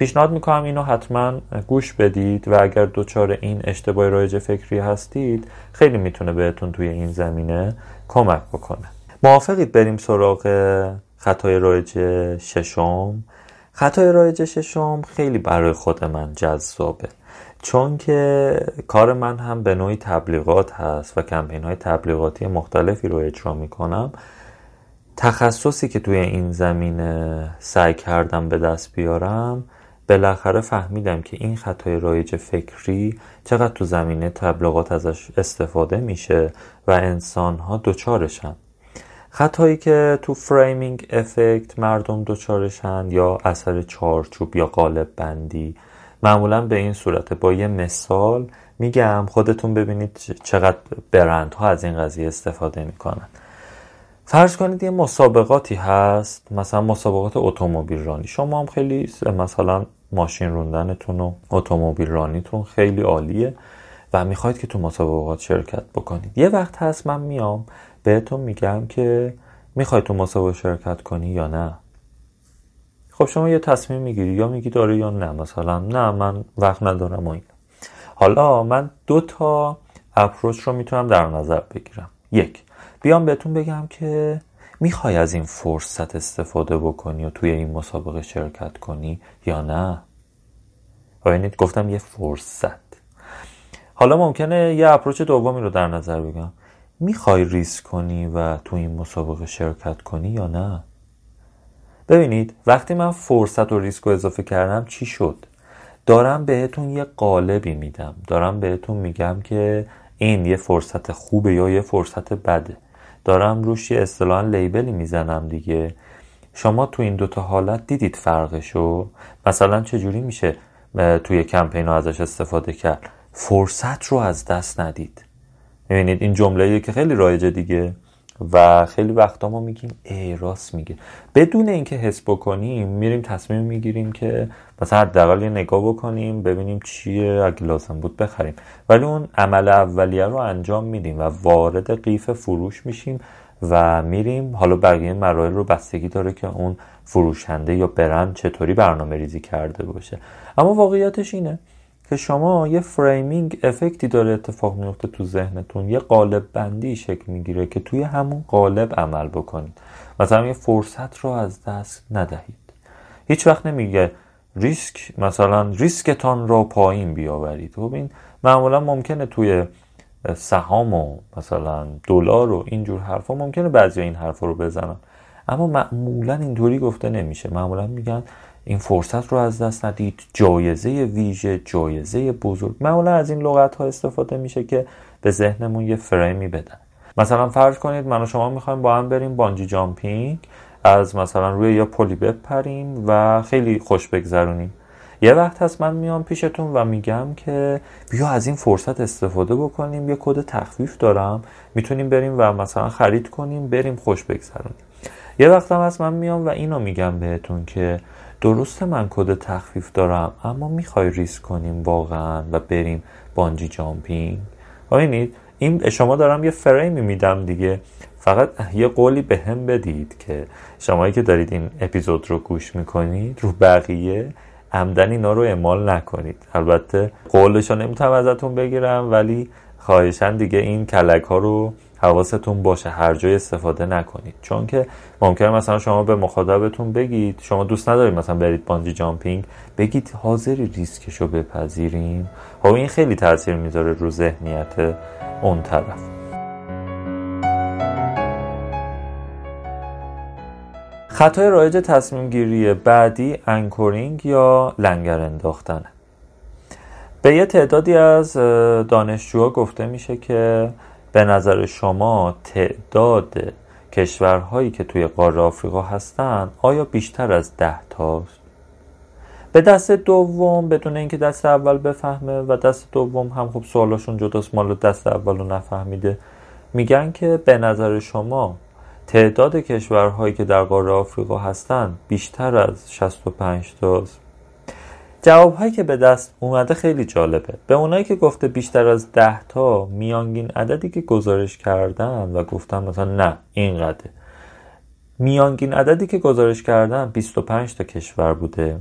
پیشنهاد می‌کنم اینو حتما گوش بدید و اگر دوچار این اشتباه رایج فکری هستید خیلی می‌تونه بهتون توی این زمینه کمک بکنه. موافقید بریم سراغ خطای رایج ششم؟ خطای رایج ششم خیلی برای خود من جذابه چون که کار من هم به نوعی تبلیغات هست و کمپین های تبلیغاتی مختلفی رو اجرا می‌کنم. تخصصی که توی این زمینه سعی کردم به دست بیارم بالاخره فهمیدم که این خطای رایج فکری چقدر تو زمینه تبلیغات ازش استفاده میشه و انسان ها دچارشن. خطایی که تو framing effect مردم دچارشن یا اثر چارچوب یا قالب بندی. معمولا به این صورته با یه مثال میگم خودتون ببینید چقدر برندها از این قضیه استفاده می‌کنن. فرض کنید یه مسابقاتی هست مثلا مسابقات اتومبیل رانی. شما هم خیلی مثلا ماشین روندنتون و اتومبیل رانیتون خیلی عالیه و می‌خواید که تو مسابقات شرکت بکنید. یه وقت هست من میام بهتون میگم که می‌خوای تو مسابقه شرکت کنی یا نه. خب شما یه تصمیم می‌گیری یا میگی داره یا نه. مثلا نه من وقت ندارم و این حالا من دو تا اپروچ رو می‌تونم در نظر بگیرم. یک بیام بهتون بگم که می‌خوای از این فرصت استفاده بکنی و توی این مسابقه شرکت کنی یا نه؟ ببینید گفتم یه فرصت. حالا ممکنه یه اپروچ دومی رو در نظر بگم. می‌خوای ریسک کنی و تو این مسابقه شرکت کنی یا نه؟ ببینید وقتی من فرصت و ریسک رو اضافه کردم چی شد؟ دارم بهتون یه قالبی میدم. دارم بهتون میگم که این یه فرصت خوبه یا یه فرصت بده. دارم روش یه اصطلاحا لیبلی می‌زنم دیگه. شما تو این دوتا حالت دیدید فرقشو؟ مثلا چجوری میشه توی کمپین ها ازش استفاده کرد؟ فرصت رو از دست ندید. می‌بینید این جمله که خیلی رایجه دیگه. و خیلی وقتا ما میگیم ای راست میگه بدون اینکه حس بکنیم میریم تصمیم می‌گیریم که مثلا حداقل یه نگاه بکنیم ببینیم چیه اگه لازم بود بخریم. ولی اون عمل اولیه رو انجام میدیم و وارد قیف فروش میشیم و میریم. حالا بقیه مراحل رو بستگی داره که اون فروشنده یا برند چطوری برنامه ریزی کرده باشه. اما واقعیتش اینه که شما یه framing effect ی داره اتفاق میفته تو ذهنتون. یه قالب بندی شکل می‌گیره که توی همون قالب عمل بکنید. مثلا یه فرصت رو از دست ندهید. هیچ وقت نمیگه ریسک مثلا ریسکتان رو پایین بیاورید. خب این معمولا ممکنه توی سهام و مثلا دلار و اینجور حرفا ممکنه بعضی این حرفا رو بزنن. اما معمولا اینطوری گفته نمیشه. معمولا میگن این فرصت رو از دست ندید. جایزه ویژه جایزه بزرگ. معمولا از این لغت ها استفاده میشه که به ذهنمون یه فریمی بدن. مثلا فرض کنید من و شما می‌خوایم با هم بریم بانجی جامپینگ. از مثلا روی یا پلی بپریم و خیلی خوش بگذرونیم. یه وقت هست من میام پیشتون و میگم که بیا از این فرصت استفاده بکنیم. یه کد تخفیف دارم. می‌تونیم بریم و مثلا خرید کنیم بریم خوش بگذرونیم. یه وقت هم هست من میام و اینو میگم بهتون که درسته من کد تخفیف دارم اما می‌خوای ریسک کنیم واقعا و بریم bungee jumping؟ ببینید این شما دارم یه فریمی میدم دیگه. فقط یه قولی به هم بدید که شمایی که دارید این اپیزود رو گوش می‌کنید رو بقیه عمدن اینا رو اعمال نکنید. البته قولش رو نمی‌تونم ازتون بگیرم ولی خواهشن دیگه این کلک ها رو حواستون باشه هر جای استفاده نکنید. چون که ممکنه مثلا شما به مخاطبتون بگید شما دوست ندارید مثلا برید بانجی جامپینگ بگید حاضری ریسکش رو بپذیریم. خب این خیلی تاثیر می‌ذاره رو ذهنیت اون طرف. خطای رایج تصمیم گیری بعدی انکورینگ یا لنگر انداختنه. به یه تعدادی از دانشجوها گفته میشه که به نظر شما تعداد کشورهایی که توی قاره آفریقا هستن آیا بیشتر از ده تاست؟ به دست دوم بدون اینکه دست اول بفهمه و دست دوم هم خب سوالاشون جداست مال دست اول رو نفهمیده میگن که به نظر شما تعداد کشورهایی که در قاره آفریقا هستند بیشتر از 65 تاست جواب هایی که به دست اومده خیلی جالبه. به اونایی که گفته بیشتر از 10 تا میانگین عددی که گزارش کردن و گفتن مثلا نه اینقدر میانگین عددی که گزارش کردن 25 تا کشور بوده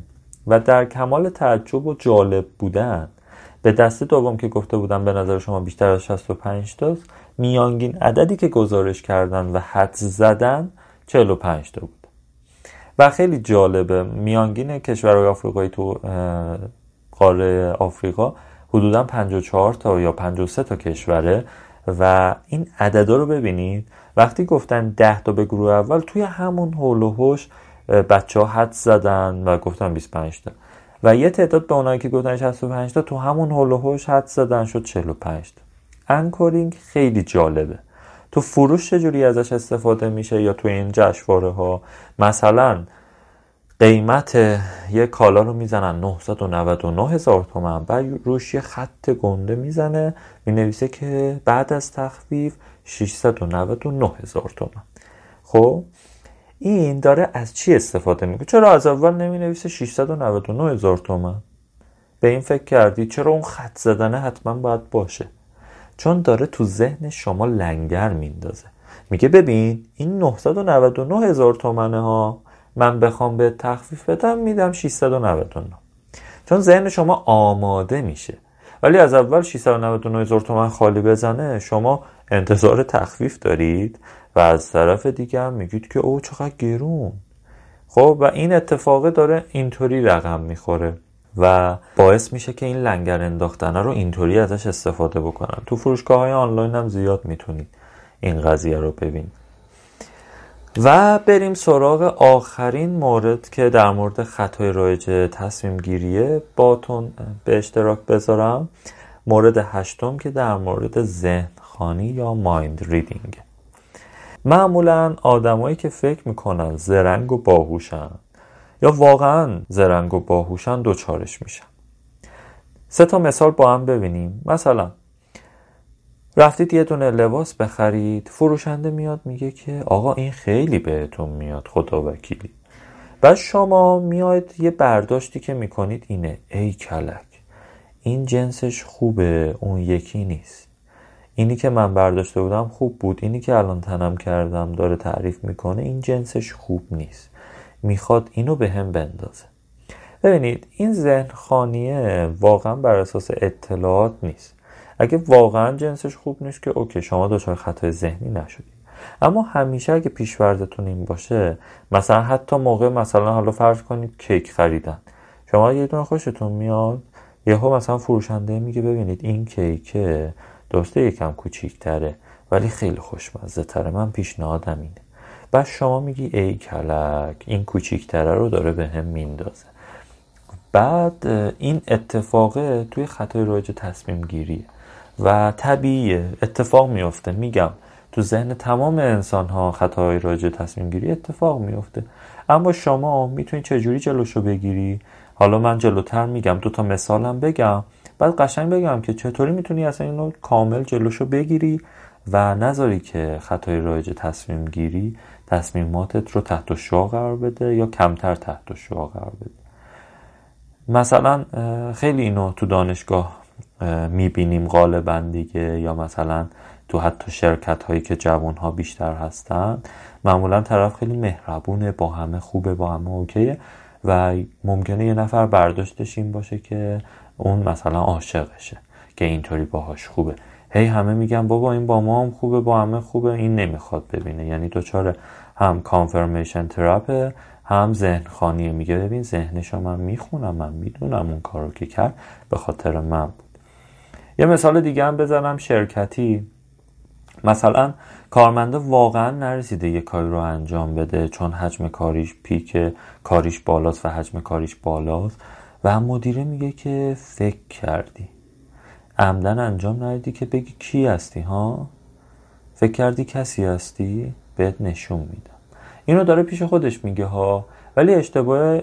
و در کمال تعجب و جالب بودن. به دست دوم که گفته بودن به نظر شما بیشتر از 65 تاست میانگین عددی که گزارش کردن و حد زدن 45 تا بود. و خیلی جالبه. میانگین کشورهای آفریقایی تو قاره آفریقا حدودا 54 تا یا 53 تا کشوره و این عددا رو ببینید. وقتی گفتن 10 تا به گروه اول توی همون هول و هوش بچه ها حد زدن و گفتن 25 تا. و یه تعداد به اونایی که گفتن 65 تا تو همون هول و هوش حد زدن شد 45 تا. انکورینگ خیلی جالبه. تو فروش چجوری ازش استفاده میشه یا تو این جشنواره ها مثلا قیمت یه کالا رو می‌زنن 999 هزار تومن بعد روش یه خط گنده می‌زنه می‌نویسه که بعد از تخفیف 699 هزار تومن. خب؟ این داره از چی استفاده می‌کنه؟ چرا از اول نمی نویسه 699 هزار تومن؟ به این فکر کردی؟ چرا اون خط زدنه حتما باید باشه؟ چون داره تو ذهن شما لنگر میندازه. میگه ببین این 999 هزار تومنه ها من بخوام به تخفیف بدم میدم 699 چون ذهن شما آماده میشه. ولی از اول 699 هزار تومن خالی بزنه شما انتظار تخفیف دارید و از طرف دیگه هم میگید که او چقدر گرون. خب و این اتفاقه داره اینطوری رقم می‌خوره. و باعث میشه که این لنگر انداختنه رو اینطوری ازش استفاده بکنن. تو فروشگاه های آنلاین هم زیاد می‌تونید این قضیه رو ببینید. و بریم سراغ آخرین مورد که در مورد خطای رایج تصمیم گیریه باتون به اشتراک بذارم. مورد هشتم که در مورد ذهن خانی یا مایند ریدینگ. معمولا آدمایی که فکر می‌کنن زرنگ و باهوشن. یا واقعا زرنگ و باهوشن دوچارش میشن. سه تا مثال با هم ببینیم. مثلا رفتید یه دونه لباس بخرید فروشنده میاد میگه که آقا این خیلی بهتون میاد خدا وکیلی. بعد شما میاید یه برداشتی که می‌کنید اینه ای کلک این جنسش خوبه اون یکی نیست. اینی که من برداشته بودم خوب بود اینی که الان تنم کردم داره تعریف می‌کنه این جنسش خوب نیست. می‌خواد اینو به هم بندازه. ببینید این ذهن خانیه واقعا بر اساس اطلاعات نیست. اگه واقعا جنسش خوب نیست که اوکی شما دچار خطای ذهنی نشدید. اما همیشه اگه پیشوردتون این باشه مثلا حتی موقع مثلا حالا فرض کنید کیک خریدن. شما یه دونه خوشتون میاد یهو مثلا فروشنده میگه ببینید این کیکه درسته یکم کوچیکتره ولی خیلی خوشمزه تره من پیشنهادم اینه. بعد شما میگی ای کلک این کوچیکتره رو داره به هم میندازه. بعد این اتفاقه توی خطای رایج تصمیم گیریه. و طبیعیه اتفاق میفته میگم تو ذهن تمام انسان ها خطاهای راجع تصمیم گیری اتفاق میفته اما شما می‌تونی چجوری جلوشو بگیری؟ حالا من جلوتر میگم دو تا مثالم بگم. بعد قشنگ بگم که چطوری می‌تونی اصلا اینو کامل جلوشو بگیری و نذاری که خطای رایج تصمیم گیری تصمیماتت رو تحت شعا قرار بده یا کمتر تحت شعا قرار بده. مثلا خیلی اینو تو دانشگاه می‌بینیم غالبا دیگه یا مثلا تو حتی شرکت هایی که جوان ها بیشتر هستن. معمولا طرف خیلی مهربونه با همه خوبه با همه اوکیه و ممکنه یه نفر برداشتش این باشه که اون مثلا عاشقشه که اینطوری باهاش خوبه. هی همه میگن بابا این با ما هم خوبه با همه خوبه. این نمی‌خواد ببینه. یعنی دوچار هم کانفرمیشن تراپه هم ذهن خانیه. میگه ببین ذهنشو من می‌خونم من می‌دونم اون کارو که کرد به خاطر من بود. یه مثال دیگه هم بزنم شرکتی. مثلا کارمنده واقعا نرسیده یه کاری رو انجام بده چون حجم کاریش پیک کاریش بالاست و حجم کاریش بالاست. و مدیره میگه که فکر کردی. عمدن انجام ندادی که بگی کی هستی ها؟ فکر کردی کسی هستی؟ بهت نشون میدم. اینو داره پیش خودش میگه ها؟ ولی اشتباه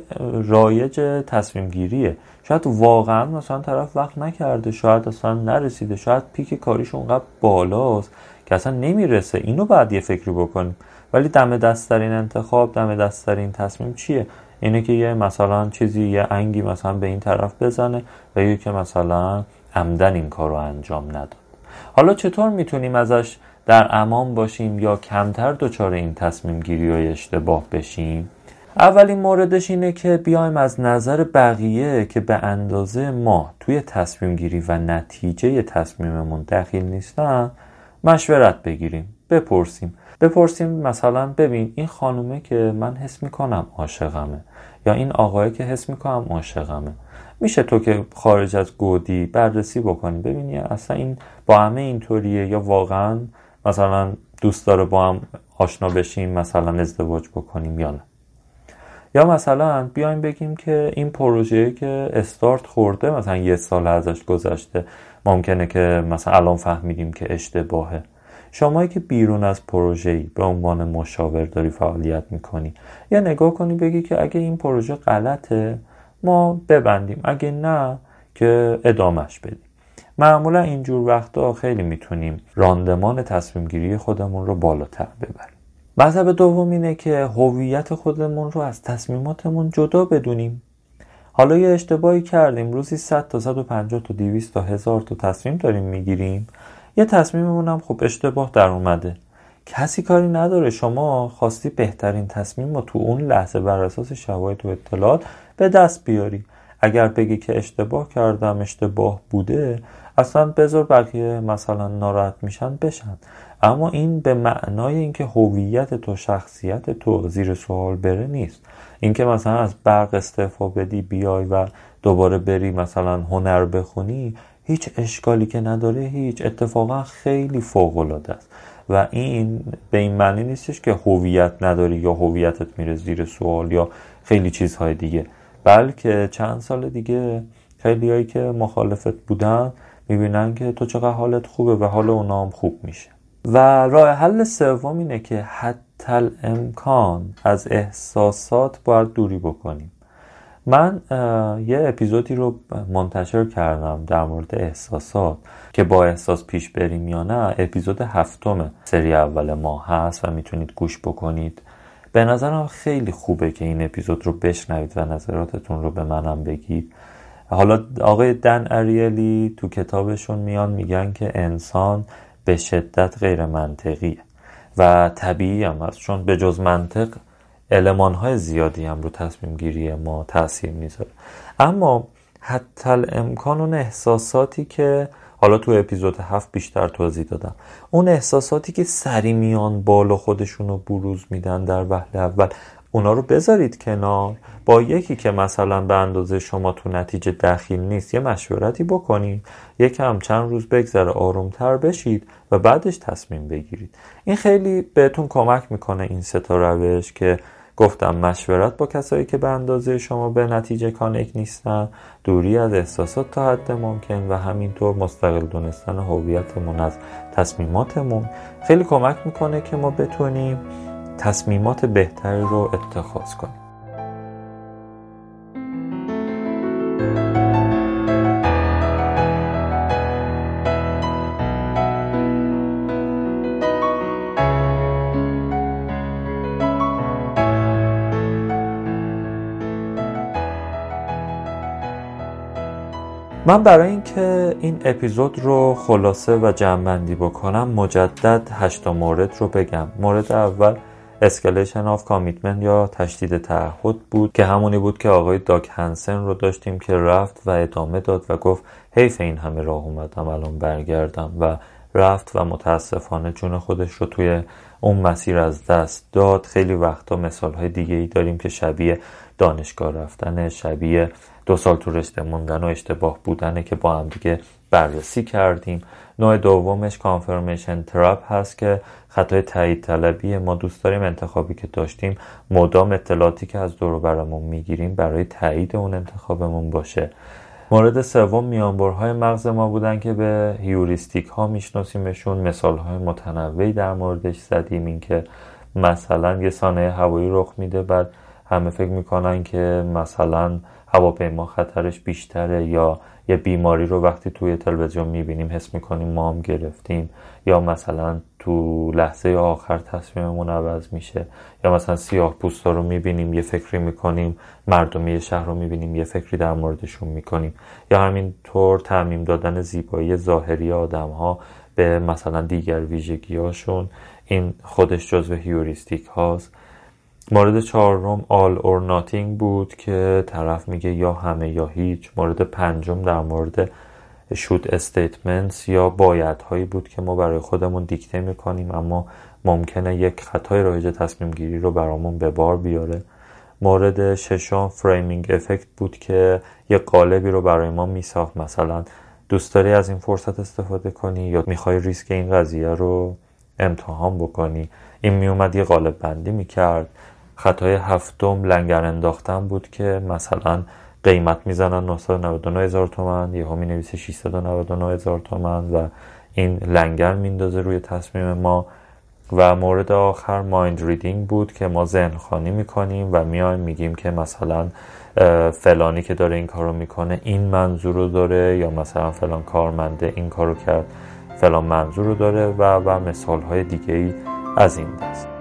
رایج تصمیم گیریه شاید واقعا مثلا طرف وقت نکرده شاید اصلا نرسیده شاید پیک کاریش اونقدر بالاست که اصلا نمی‌رسه. اینو بعد یه فکری بکنیم. ولی دم دستترین انتخاب دم دستترین تصمیم چیه؟ اینه که یه مثلا چیزی یه انگی مثلا به این طرف بزنه و یه که مثلا عمدن این کار رو انجام نداد. حالا چطور می‌تونیم ازش در امان باشیم یا کمتر دچار این تصمیم گیری های اشتباه بشیم؟ اولین موردش اینه که بیایم از نظر بقیه که به اندازه ما توی تصمیم گیری و نتیجه تصمیممون دخیل نیستن مشورت بگیریم بپرسیم. بپرسیم مثلا ببین این خانومه که من حس می‌کنم عاشقمه یا این آقایی که حس می‌کنم عاشقمه. میشه تو که خارج از گودی بررسی بکنی. ببینی اصلا این با همه اینطوریه یا واقعا مثلا دوست داره با هم آشنا بشیم مثلا ازدواج بکنیم یا نه. یا مثلا بیایم بگیم که این پروژه که استارت خورده مثلا یه سال ازش گذشته ممکنه که مثلا الان فهمیدیم که اشتباهه. شمایی که بیرون از پروژه‌ای به عنوان مشاور داری فعالیت می‌کنی. یا نگاه کنی بگی که اگه این پروژه غلطه ما ببندیم. اگه نه که ادامش بدیم. معمولا اینجور وقتا خیلی می‌تونیم راندمان تصمیم گیری خودمون رو بالاتر ببریم. مذهب دوم اینه که هویت خودمون رو از تصمیماتمون جدا بدونیم. حالا یه اشتباهی کردیم. روزی 100 تا 150 تا 200 تا 1000 تا تصمیم داریم می‌گیریم. یه تصمیممون هم خب اشتباه در اومده. کسی کاری نداره. شما خواستی بهترین تصمیم رو تو اون لحظه بر اساس شواهد و اطلاعات به دست بیاری. اگر بگی که اشتباه کردم اشتباه بوده اصلا بذار بقیه مثلا ناراحت میشن بشن. اما این به معنای اینکه هویت تو شخصیت تو زیر سوال بره نیست. اینکه مثلا از برق استعفا بدی بیای و دوباره بری مثلا هنر بخونی هیچ اشکالی که نداره هیچ. اتفاقا خیلی فوق العاده است. و این به این معنی نیستش که هویت نداری یا هویتت میره زیر سوال یا خیلی چیزهای دیگه. بلکه چند سال دیگه خیلی هایی که مخالفت بودن می‌بینن که تو چقدر حالت خوبه و حال اونا هم خوب میشه. و راه حل سوم اینه که حتی امکان از احساسات باید دوری بکنیم. من یه اپیزودی رو منتشر کردم در مورد احساسات که با احساس پیش بریم یا نه. اپیزود هفتم سری اول ما هست و می‌تونید گوش بکنید. به نظرم خیلی خوبه که این اپیزود رو بشنوید و نظراتتون رو به منم بگید. حالا آقای دن اریلی تو کتابشون میان میگن که انسان به شدت غیر منطقیه و طبیعی هم هست چون به جز منطق علمان های زیادی هم رو تصمیم گیری ما تاثیر می‌ذاره. اما حتی امکان اون احساساتی که حالا تو اپیزود هفت بیشتر توضیح دادم اون احساساتی که سری میان بالا خودشون رو بروز میدن در وهله اول اونا رو بذارید کنار. با یکی که مثلا به اندازه شما تو نتیجه دخیل نیست یه مشورتی بکنید یکم چند روز بگذره آرومتر بشید و بعدش تصمیم بگیرید. این خیلی بهتون کمک می‌کنه این ستا روش که گفتم مشورت با کسایی که به اندازه شما به نتیجه کانک نیستن دوری از احساسات تا حد ممکن و همینطور مستقل دونستن هویتمون از تصمیماتمون. خیلی کمک می‌کنه که ما بتونیم تصمیمات بهتری رو اتخاذ کنیم. من برای اینکه این اپیزود رو خلاصه و جمعبندی بکنم مجدد هشتا مورد رو بگم. مورد اول escalation of commitment یا تشدید تعهد بود که همونی بود که آقای داک هنسن رو داشتیم که رفت و ادامه داد و گفت حیف این همه راه اومدم الان برگردم و رفت و متاسفانه جون خودش رو توی اون مسیر از دست داد. خیلی وقتا مثال های دیگه ای داریم که شبیه دانشگاه رفتن شبیه دو سال تو رشته موندن و اشتباه بودنه که با هم دیگه بررسی کردیم. نوع دومش کانفرمیشن ترپ هست که خطای تایید طلبی. ما دوست داریم انتخابی که داشتیم مدام اطلاعاتی که از دور برمون می‌گیریم برای تایید اون انتخابمون باشه. مورد سوم میانبرهای مغز ما بودن که به هیوریستیک ها میشناسیمشون. مثال های متنوعی در موردش زدیم این که مثلا یه سانه هوایی رخ میده بعد همه فکر می‌کنن که مثلا هواپیما خطرش بیشتره یا یه بیماری رو وقتی توی تلویزیون می‌بینیم حس می‌کنیم ما هم گرفتیم یا مثلا تو لحظه آخر تصمیممون عوض میشه یا مثلا سیاه پوستا رو می‌بینیم یه فکری می‌کنیم مردمی شهر رو می‌بینیم یه فکری در موردشون می‌کنیم یا همینطور تعمیم دادن زیبایی ظاهری آدم ها به مثلا دیگر ویژگی هاشون این خودش جزو heuristic هاست. مورد چهارم all or nothing بود که طرف میگه یا همه یا هیچ. مورد پنجم در مورد should statements یا هایی بود که ما برای خودمون دیکته می‌کنیم اما ممکنه یک خطای رایج تصمیم گیری رو برامون به بار بیاره. مورد ششم framing effect بود که یه قالبی رو برای ما میساخت. مثلا دوست داری از این فرصت استفاده کنی یا می‌خوای ریسک این قضیه رو امتحان بکنی؟ این میومد یه قالب بندی می‌کرد. خطای هفتم لنگر انداختن بود که مثلا قیمت می‌زنن 999 هزار تومن یه می نویسه 699 هزار تومن و این لنگر میندازه روی تصمیم ما. و مورد آخر مایند ریدینگ بود که ما ذهن خانی می‌کنیم و میایم میگیم که مثلا فلانی که داره این کارو می‌کنه این منظور رو داره یا مثلا فلان کارمنده این کارو کرد فلان منظور رو داره و و مثال های دیگه ای از این دست.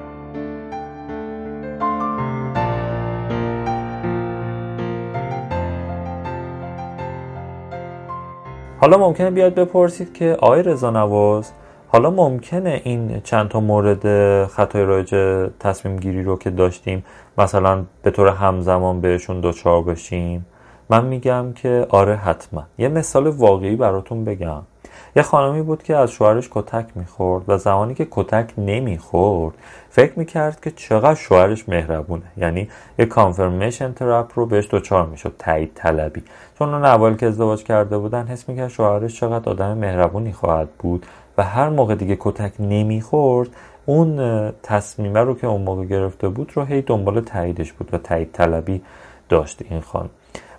حالا ممکنه بیاد بپرسید که آقای رضا نواز حالا ممکنه این چند تا مورد خطای رایج تصمیم گیری رو که داشتیم مثلا به طور همزمان بهشون دوچار بشیم؟ من میگم که آره حتما. یه مثال واقعی براتون بگم. یه خانمی بود که از شوهرش کتک می‌خورد و زمانی که کتک نمی‌خورد فکر می‌کرد که چقدر شوهرش مهربونه. یعنی یه کانفرمیشن ترپ رو بهش دوچار می‌شد تایید طلبی. چون اون اول که ازدواج کرده بودن حس می‌کرد شوهرش چقدر آدم مهربونی خواهد بود و هر موقع دیگه کتک نمی‌خورد اون تصمیمه رو که اون موقع گرفته بود رو هی دنبال تاییدش بود و تایید طلبی داشت این خانم.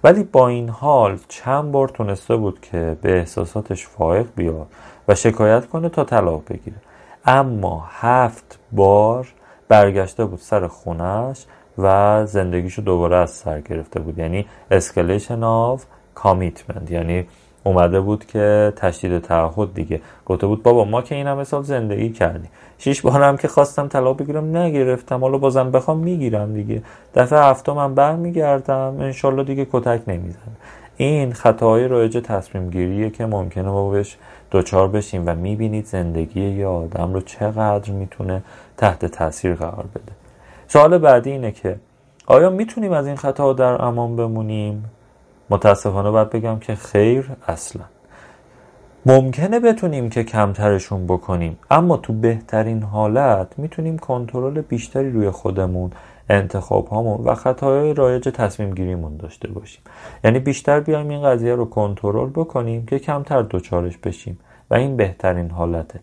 ولی با این حال چند بار تونسته بود که به احساساتش فائق بیاد و شکایت کنه تا طلاق بگیره. اما هفت بار برگشته بود سر خونش و زندگیشو دوباره از سر گرفته بود. یعنی escalation of کامیتمنت یعنی اومده بود که تشدید تعهد دیگه. گفته بود بابا ما که این همه سال زندگی کردیم. شیش بارم که خواستم طلاق بگیرم نگرفتم. حالا بازم بخوام می‌گیرم دیگه. دفعه هفته من برمیگردم. انشالله دیگه کتک نمی‌زنم. این خطاهای رایج تصمیم گیریه که ممکنه ما بهش دوچار بشیم و می‌بینید زندگی یه آدم رو چقدر می‌تونه تحت تاثیر قرار بده. سوال بعدی اینه که آیا می‌تونیم از این خطا در امان بمونیم؟ متاسفانه باید بگم که خیر اصلا. ممکنه بتونیم که کمترشون بکنیم اما تو بهترین حالت می‌تونیم کنترل بیشتری روی خودمون انتخاب هامون و خطاهای رایج تصمیم گیریمون داشته باشیم. یعنی بیشتر بیایم این قضیه رو کنترل بکنیم که کمتر دوچارش بشیم و این بهترین حالته.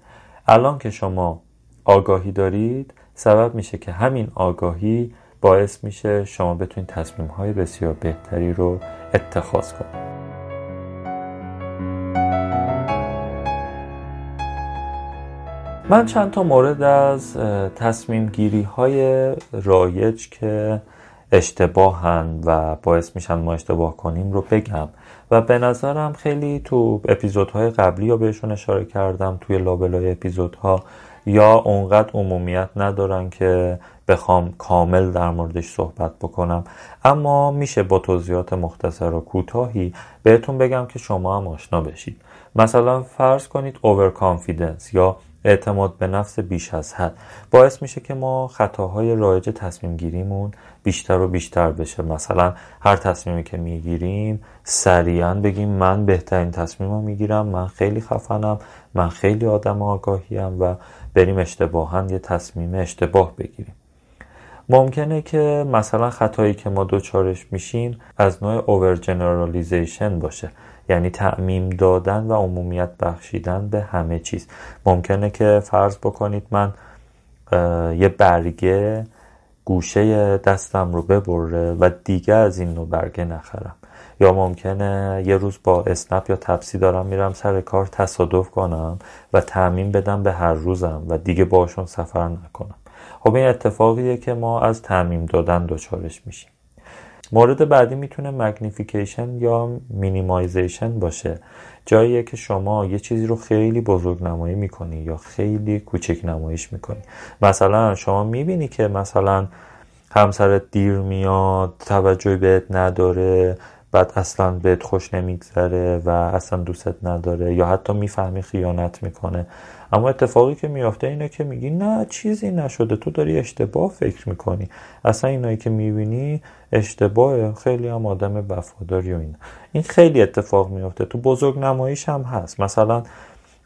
الان که شما آگاهی دارید سبب میشه که همین آگاهی باعث میشه شما بتونید تصمیم های بسیار بهتری رو اتخاذ کنید من چند تا مورد از تصمیم گیری های رایج که اشتباهن و باعث میشن ما اشتباه کنیم رو بگم. و به نظرم خیلی تو اپیزودهای قبلی یا بهشون اشاره کردم توی لابلای اپیزودها یا اونقدر عمومیت ندارن که بخوام کامل در موردش صحبت بکنم. اما میشه با توضیحات مختصر و کوتاهی بهتون بگم که شما هم آشنا بشید. مثلا فرض کنید overconfidence یا اعتماد به نفس بیش از حد. باعث میشه که ما خطاهای رایج تصمیم گیریمون بیشتر و بیشتر بشه. مثلا هر تصمیمی که می‌گیریم سریعا بگیم من بهترین تصمیم رو می‌گیرم من خیلی خفنم من خیلی آدم آگاهیم و بریم اشتباها یه تصمیم اشتباه بگیریم. ممکنه که مثلا خطایی که ما دوچارش میشیم از نوع اوور جنرالیزیشن باشه. یعنی تعمیم دادن و عمومیت بخشیدن به همه چیز. ممکنه که فرض بکنید من یه برگه گوشه دستم رو ببره و دیگه از این نوع برگه نخرم. یا ممکنه یه روز با اسنپ یا تپسی دارم میرم سر کار تصادف کنم و تعمیم بدم به هر روزم و دیگه باشون سفر نکنم. خب این اتفاقیه که ما از تعمیم دادن دچارش میشیم. مورد بعدی می‌تونه magnification یا minimization باشه. جاییه که شما یه چیزی رو خیلی بزرگ نمایی می‌کنی یا خیلی کوچک نماییش می‌کنی. مثلا شما می‌بینی که مثلا همسرت دیر میاد توجهی بهت نداره بعد اصلا بهت خوش نمیگذره و اصلا دوستت نداره یا حتی می‌فهمی خیانت می‌کنه. اما اتفاقی که میافته اینه که میگی نه چیزی نشده. تو داری اشتباه فکر می‌کنی. اصلا اینایی که می‌بینی اشتباه خیلی هم آدم وفاداری و این این خیلی اتفاق میافته. تو بزرگ نماییش هم هست. مثلا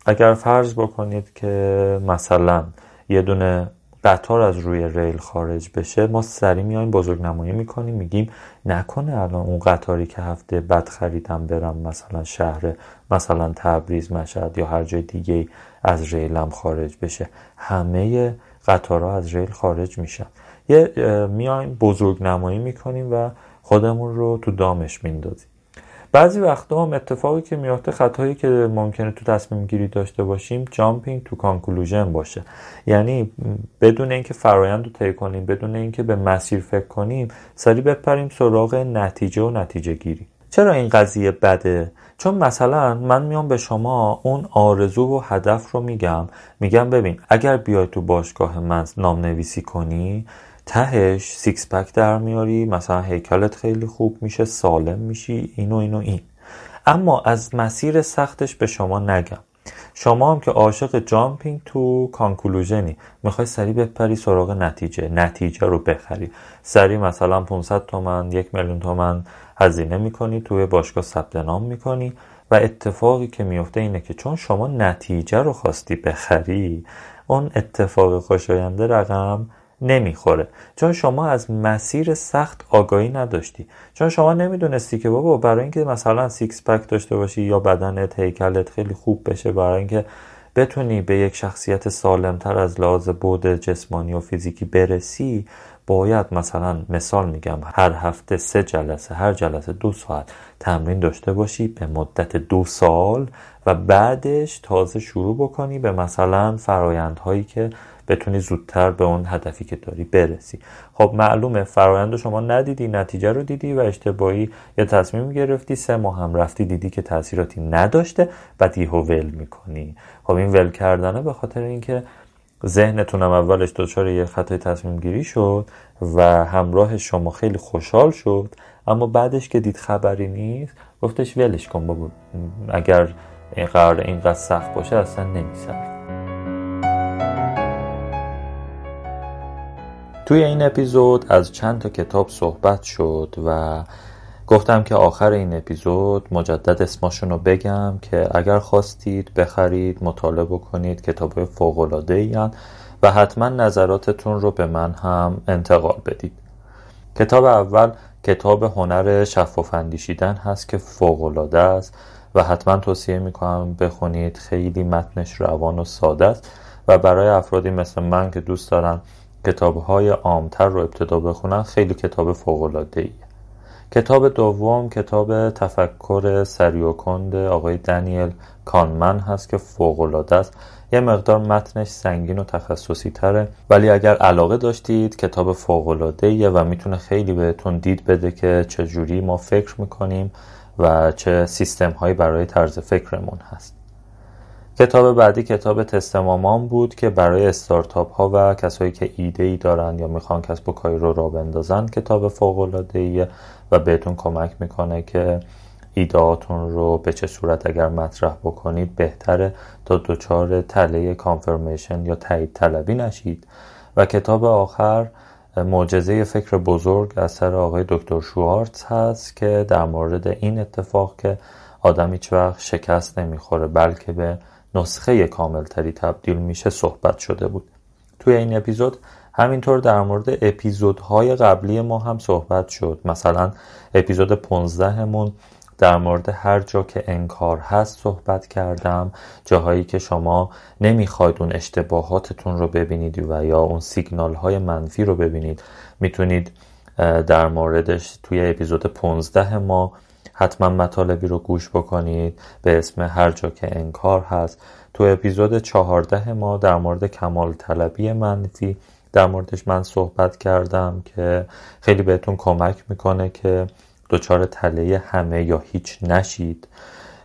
اگر فرض بکنید که مثلا یه دونه قطار از روی ریل خارج بشه ما سریع میایم بزرگ نمایی می‌کنیم. میگیم نکنه الان اون قطاری که هفته بعد خریدم برم مثلا شهر مثلا تبریز مشهد یا هر جای دیگه از ریلم خارج بشه. همه قطارها از ریل خارج میشن. یه میایم بزرگ نمایی می‌کنیم و خودمون رو تو دامش میندازیم. بعضی وقتا هم اتفاقی که میافته خطایی که ممکنه تو تصمیم گیری داشته باشیم jumping to conclusion باشه. یعنی بدون اینکه فرایند رو طی کنیم بدون اینکه به مسیر فکر کنیم سریع بپریم سراغ نتیجه و نتیجه گیری. چرا این قضیه بده؟ چون مثلا من میام به شما اون آرزو و هدف رو میگم میگم ببین اگر بیای تو باشگاه من نام نویسی کنی تهش six pack در میاری مثلا هیکلت خیلی خوب میشه سالم میشی اینو اینو این. اما از مسیر سختش به شما نگم. شما هم که عاشق jumping to conclusion ی می‌خوای سریع بپری سراغ نتیجه نتیجه رو بخری. سریع مثلا 500 تومن یک میلیون تومن هزینه می‌کنی توی باشگاه ثبت نام می‌کنی و اتفاقی که میفته اینه که چون شما نتیجه رو خواستی بخری اون اتفاق خوشاینده رقم نمی‌خوره. چون شما از مسیر سخت آگاهی نداشتی. چون شما نمی‌دونستی که بابا برای اینکه مثلا six pack داشته باشی یا بدنت هیکلت خیلی خوب بشه برای اینکه بتونی به یک شخصیت سالمتر از لحاظ بود جسمانی و فیزیکی برسی باید مثلا مثال میگم هر هفته سه جلسه هر جلسه دو ساعت تمرین داشته باشی به مدت دو سال و بعدش تازه شروع بکنی به مثلا فرایندهایی که بتونی زودتر به اون هدفی که داری برسی. خب معلومه فرایند رو شما ندیدی نتیجه رو دیدی و اشتباهی یا تصمیم گرفتی سه ماه هم رفتی دیدی که تاثیراتی نداشته بعد یهو ول می‌کنی. خب این ول کردنه به خاطر اینکه ذهنتونم اولش دچار یه خطای تصمیم گیری شد و همراه شما خیلی خوشحال شد اما بعدش که دید خبری نیست گفتش ولش کن بابا اگر این قرار اینقدر سخت باشه اصلا نمیسر توی این اپیزود از چند تا کتاب صحبت شد و گفتم که آخر این اپیزود مجدد اسماشون رو بگم که اگر خواستید بخرید مطالعه بکنید کتاب فوقلاده این و حتما نظراتتون رو به من هم انتقال بدید. کتاب اول کتاب هنر شفاف اندیشیدن هست که فوقلاده است و حتما توصیه می‌کنم بخونید. خیلی متنش روان و ساده است و برای افرادی مثل من که دوست دارن های عامتر رو ابتدا بخونن خیلی کتاب فوقلاده ای کتاب دوم کتاب تفکر سری کند آقای دنیل کانمن هست که فوقلاده است. یه مقدار متنش سنگین و تخصصی تره. ولی اگر علاقه داشتید کتاب فوقلاده ایه و می‌تونه خیلی بهتون دید بده که چجوری ما فکر می‌کنیم و چه سیستم هایی برای طرز فکرمون هست. کتاب بعدی کتاب تستمامان بود که برای استارتاپ ها و کسایی که ایده ای دارن یا می‌خوان کسب و کاری رو را بندازن کتاب فوق العاده و بهتون کمک می‌کنه که ایدهاتون رو به چه صورت اگر مطرح بکنید بهتره. تا دچار تله کانفرمیشن یا تایید طلبی نشید. و کتاب آخر معجزه فکر بزرگ اثر آقای دکتر شوارتز هست که در مورد این اتفاق که آدم هیچ وقت شکست نمی‌خوره بلکه به نسخه کاملتری تبدیل میشه صحبت شده بود. توی این اپیزود همینطور در مورد اپیزودهای قبلی ما هم صحبت شد. مثلا اپیزود 15 مون در مورد هر جا که انکار هست صحبت کردم. جاهایی که شما نمی‌خواید اون اشتباهاتتون رو ببینید و یا اون سیگنال های منفی رو ببینید می‌تونید در موردش توی اپیزود 15 ما حتما مطالبی رو گوش بکنید به اسم هر جا که انکار هست. تو اپیزود 14 ما در مورد کمال طلبی منفی در موردش من صحبت کردم که خیلی بهتون کمک می‌کنه که دچار تله همه یا هیچ نشید.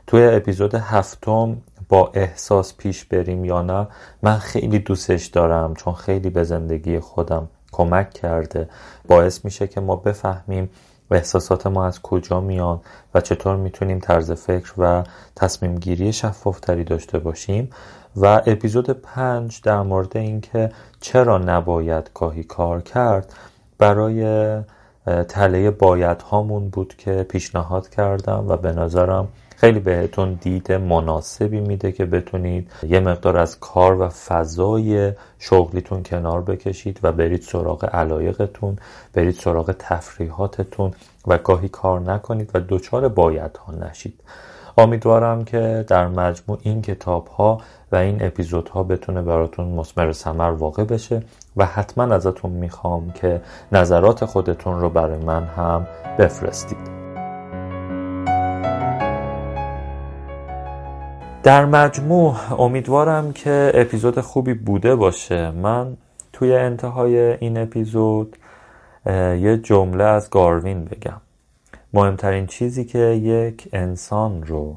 توی اپیزود هفتم با احساس پیش بریم یا نه من خیلی دوستش دارم چون خیلی به زندگی خودم کمک کرده. باعث میشه که ما بفهمیم احساسات ما از کجا میان و چطور می‌تونیم طرز فکر و تصمیم گیری شفافتری داشته باشیم. و اپیزود پنج در مورد اینکه چرا نباید گاهی کار کرد برای تله باید هامون بود که پیشنهاد کردم و به نظرم خیلی بهتون دید مناسبی میده که بتونید یه مقدار از کار و فضای شغلیتون کنار بکشید و برید سراغ علایقتون برید سراغ تفریحاتتون و گاهی کار نکنید و دچار باید ها نشید. امیدوارم که در مجموع این کتاب ها و این اپیزودها بتونه براتون مسمر سمر واقع بشه و حتما ازتون می‌خوام که نظرات خودتون رو برای من هم بفرستید. در مجموع امیدوارم که اپیزود خوبی بوده باشه. من توی انتهای این اپیزود یه جمله از گاروین بگم. مهمترین چیزی که یک انسان رو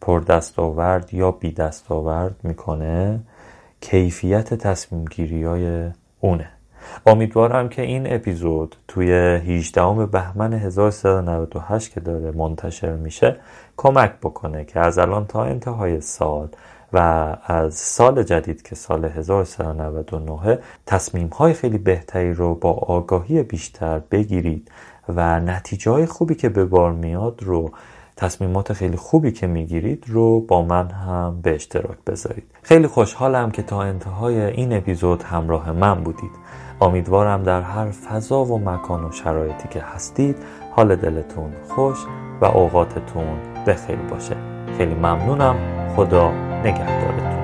پر دستاورد یا بی دستاورد می‌کنه کیفیت تصمیم گیری های اونه. امیدوارم که این اپیزود توی 18 بهمن 1398 که داره منتشر میشه کمک بکنه که از الان تا انتهای سال و از سال جدید که سال 1399 تصمیم های خیلی بهتری رو با آگاهی بیشتر بگیرید و نتیجه های خوبی که به بار میاد رو تصمیمات خیلی خوبی که می‌گیرید رو با من هم به اشتراک بذارید. خیلی خوشحالم که تا انتهای این اپیزود همراه من بودید. امیدوارم در هر فضا و مکان و شرایطی که هستید حال دلتون خوش و اوقاتتون بخیر باشه. خیلی ممنونم. خدا نگهدارتون.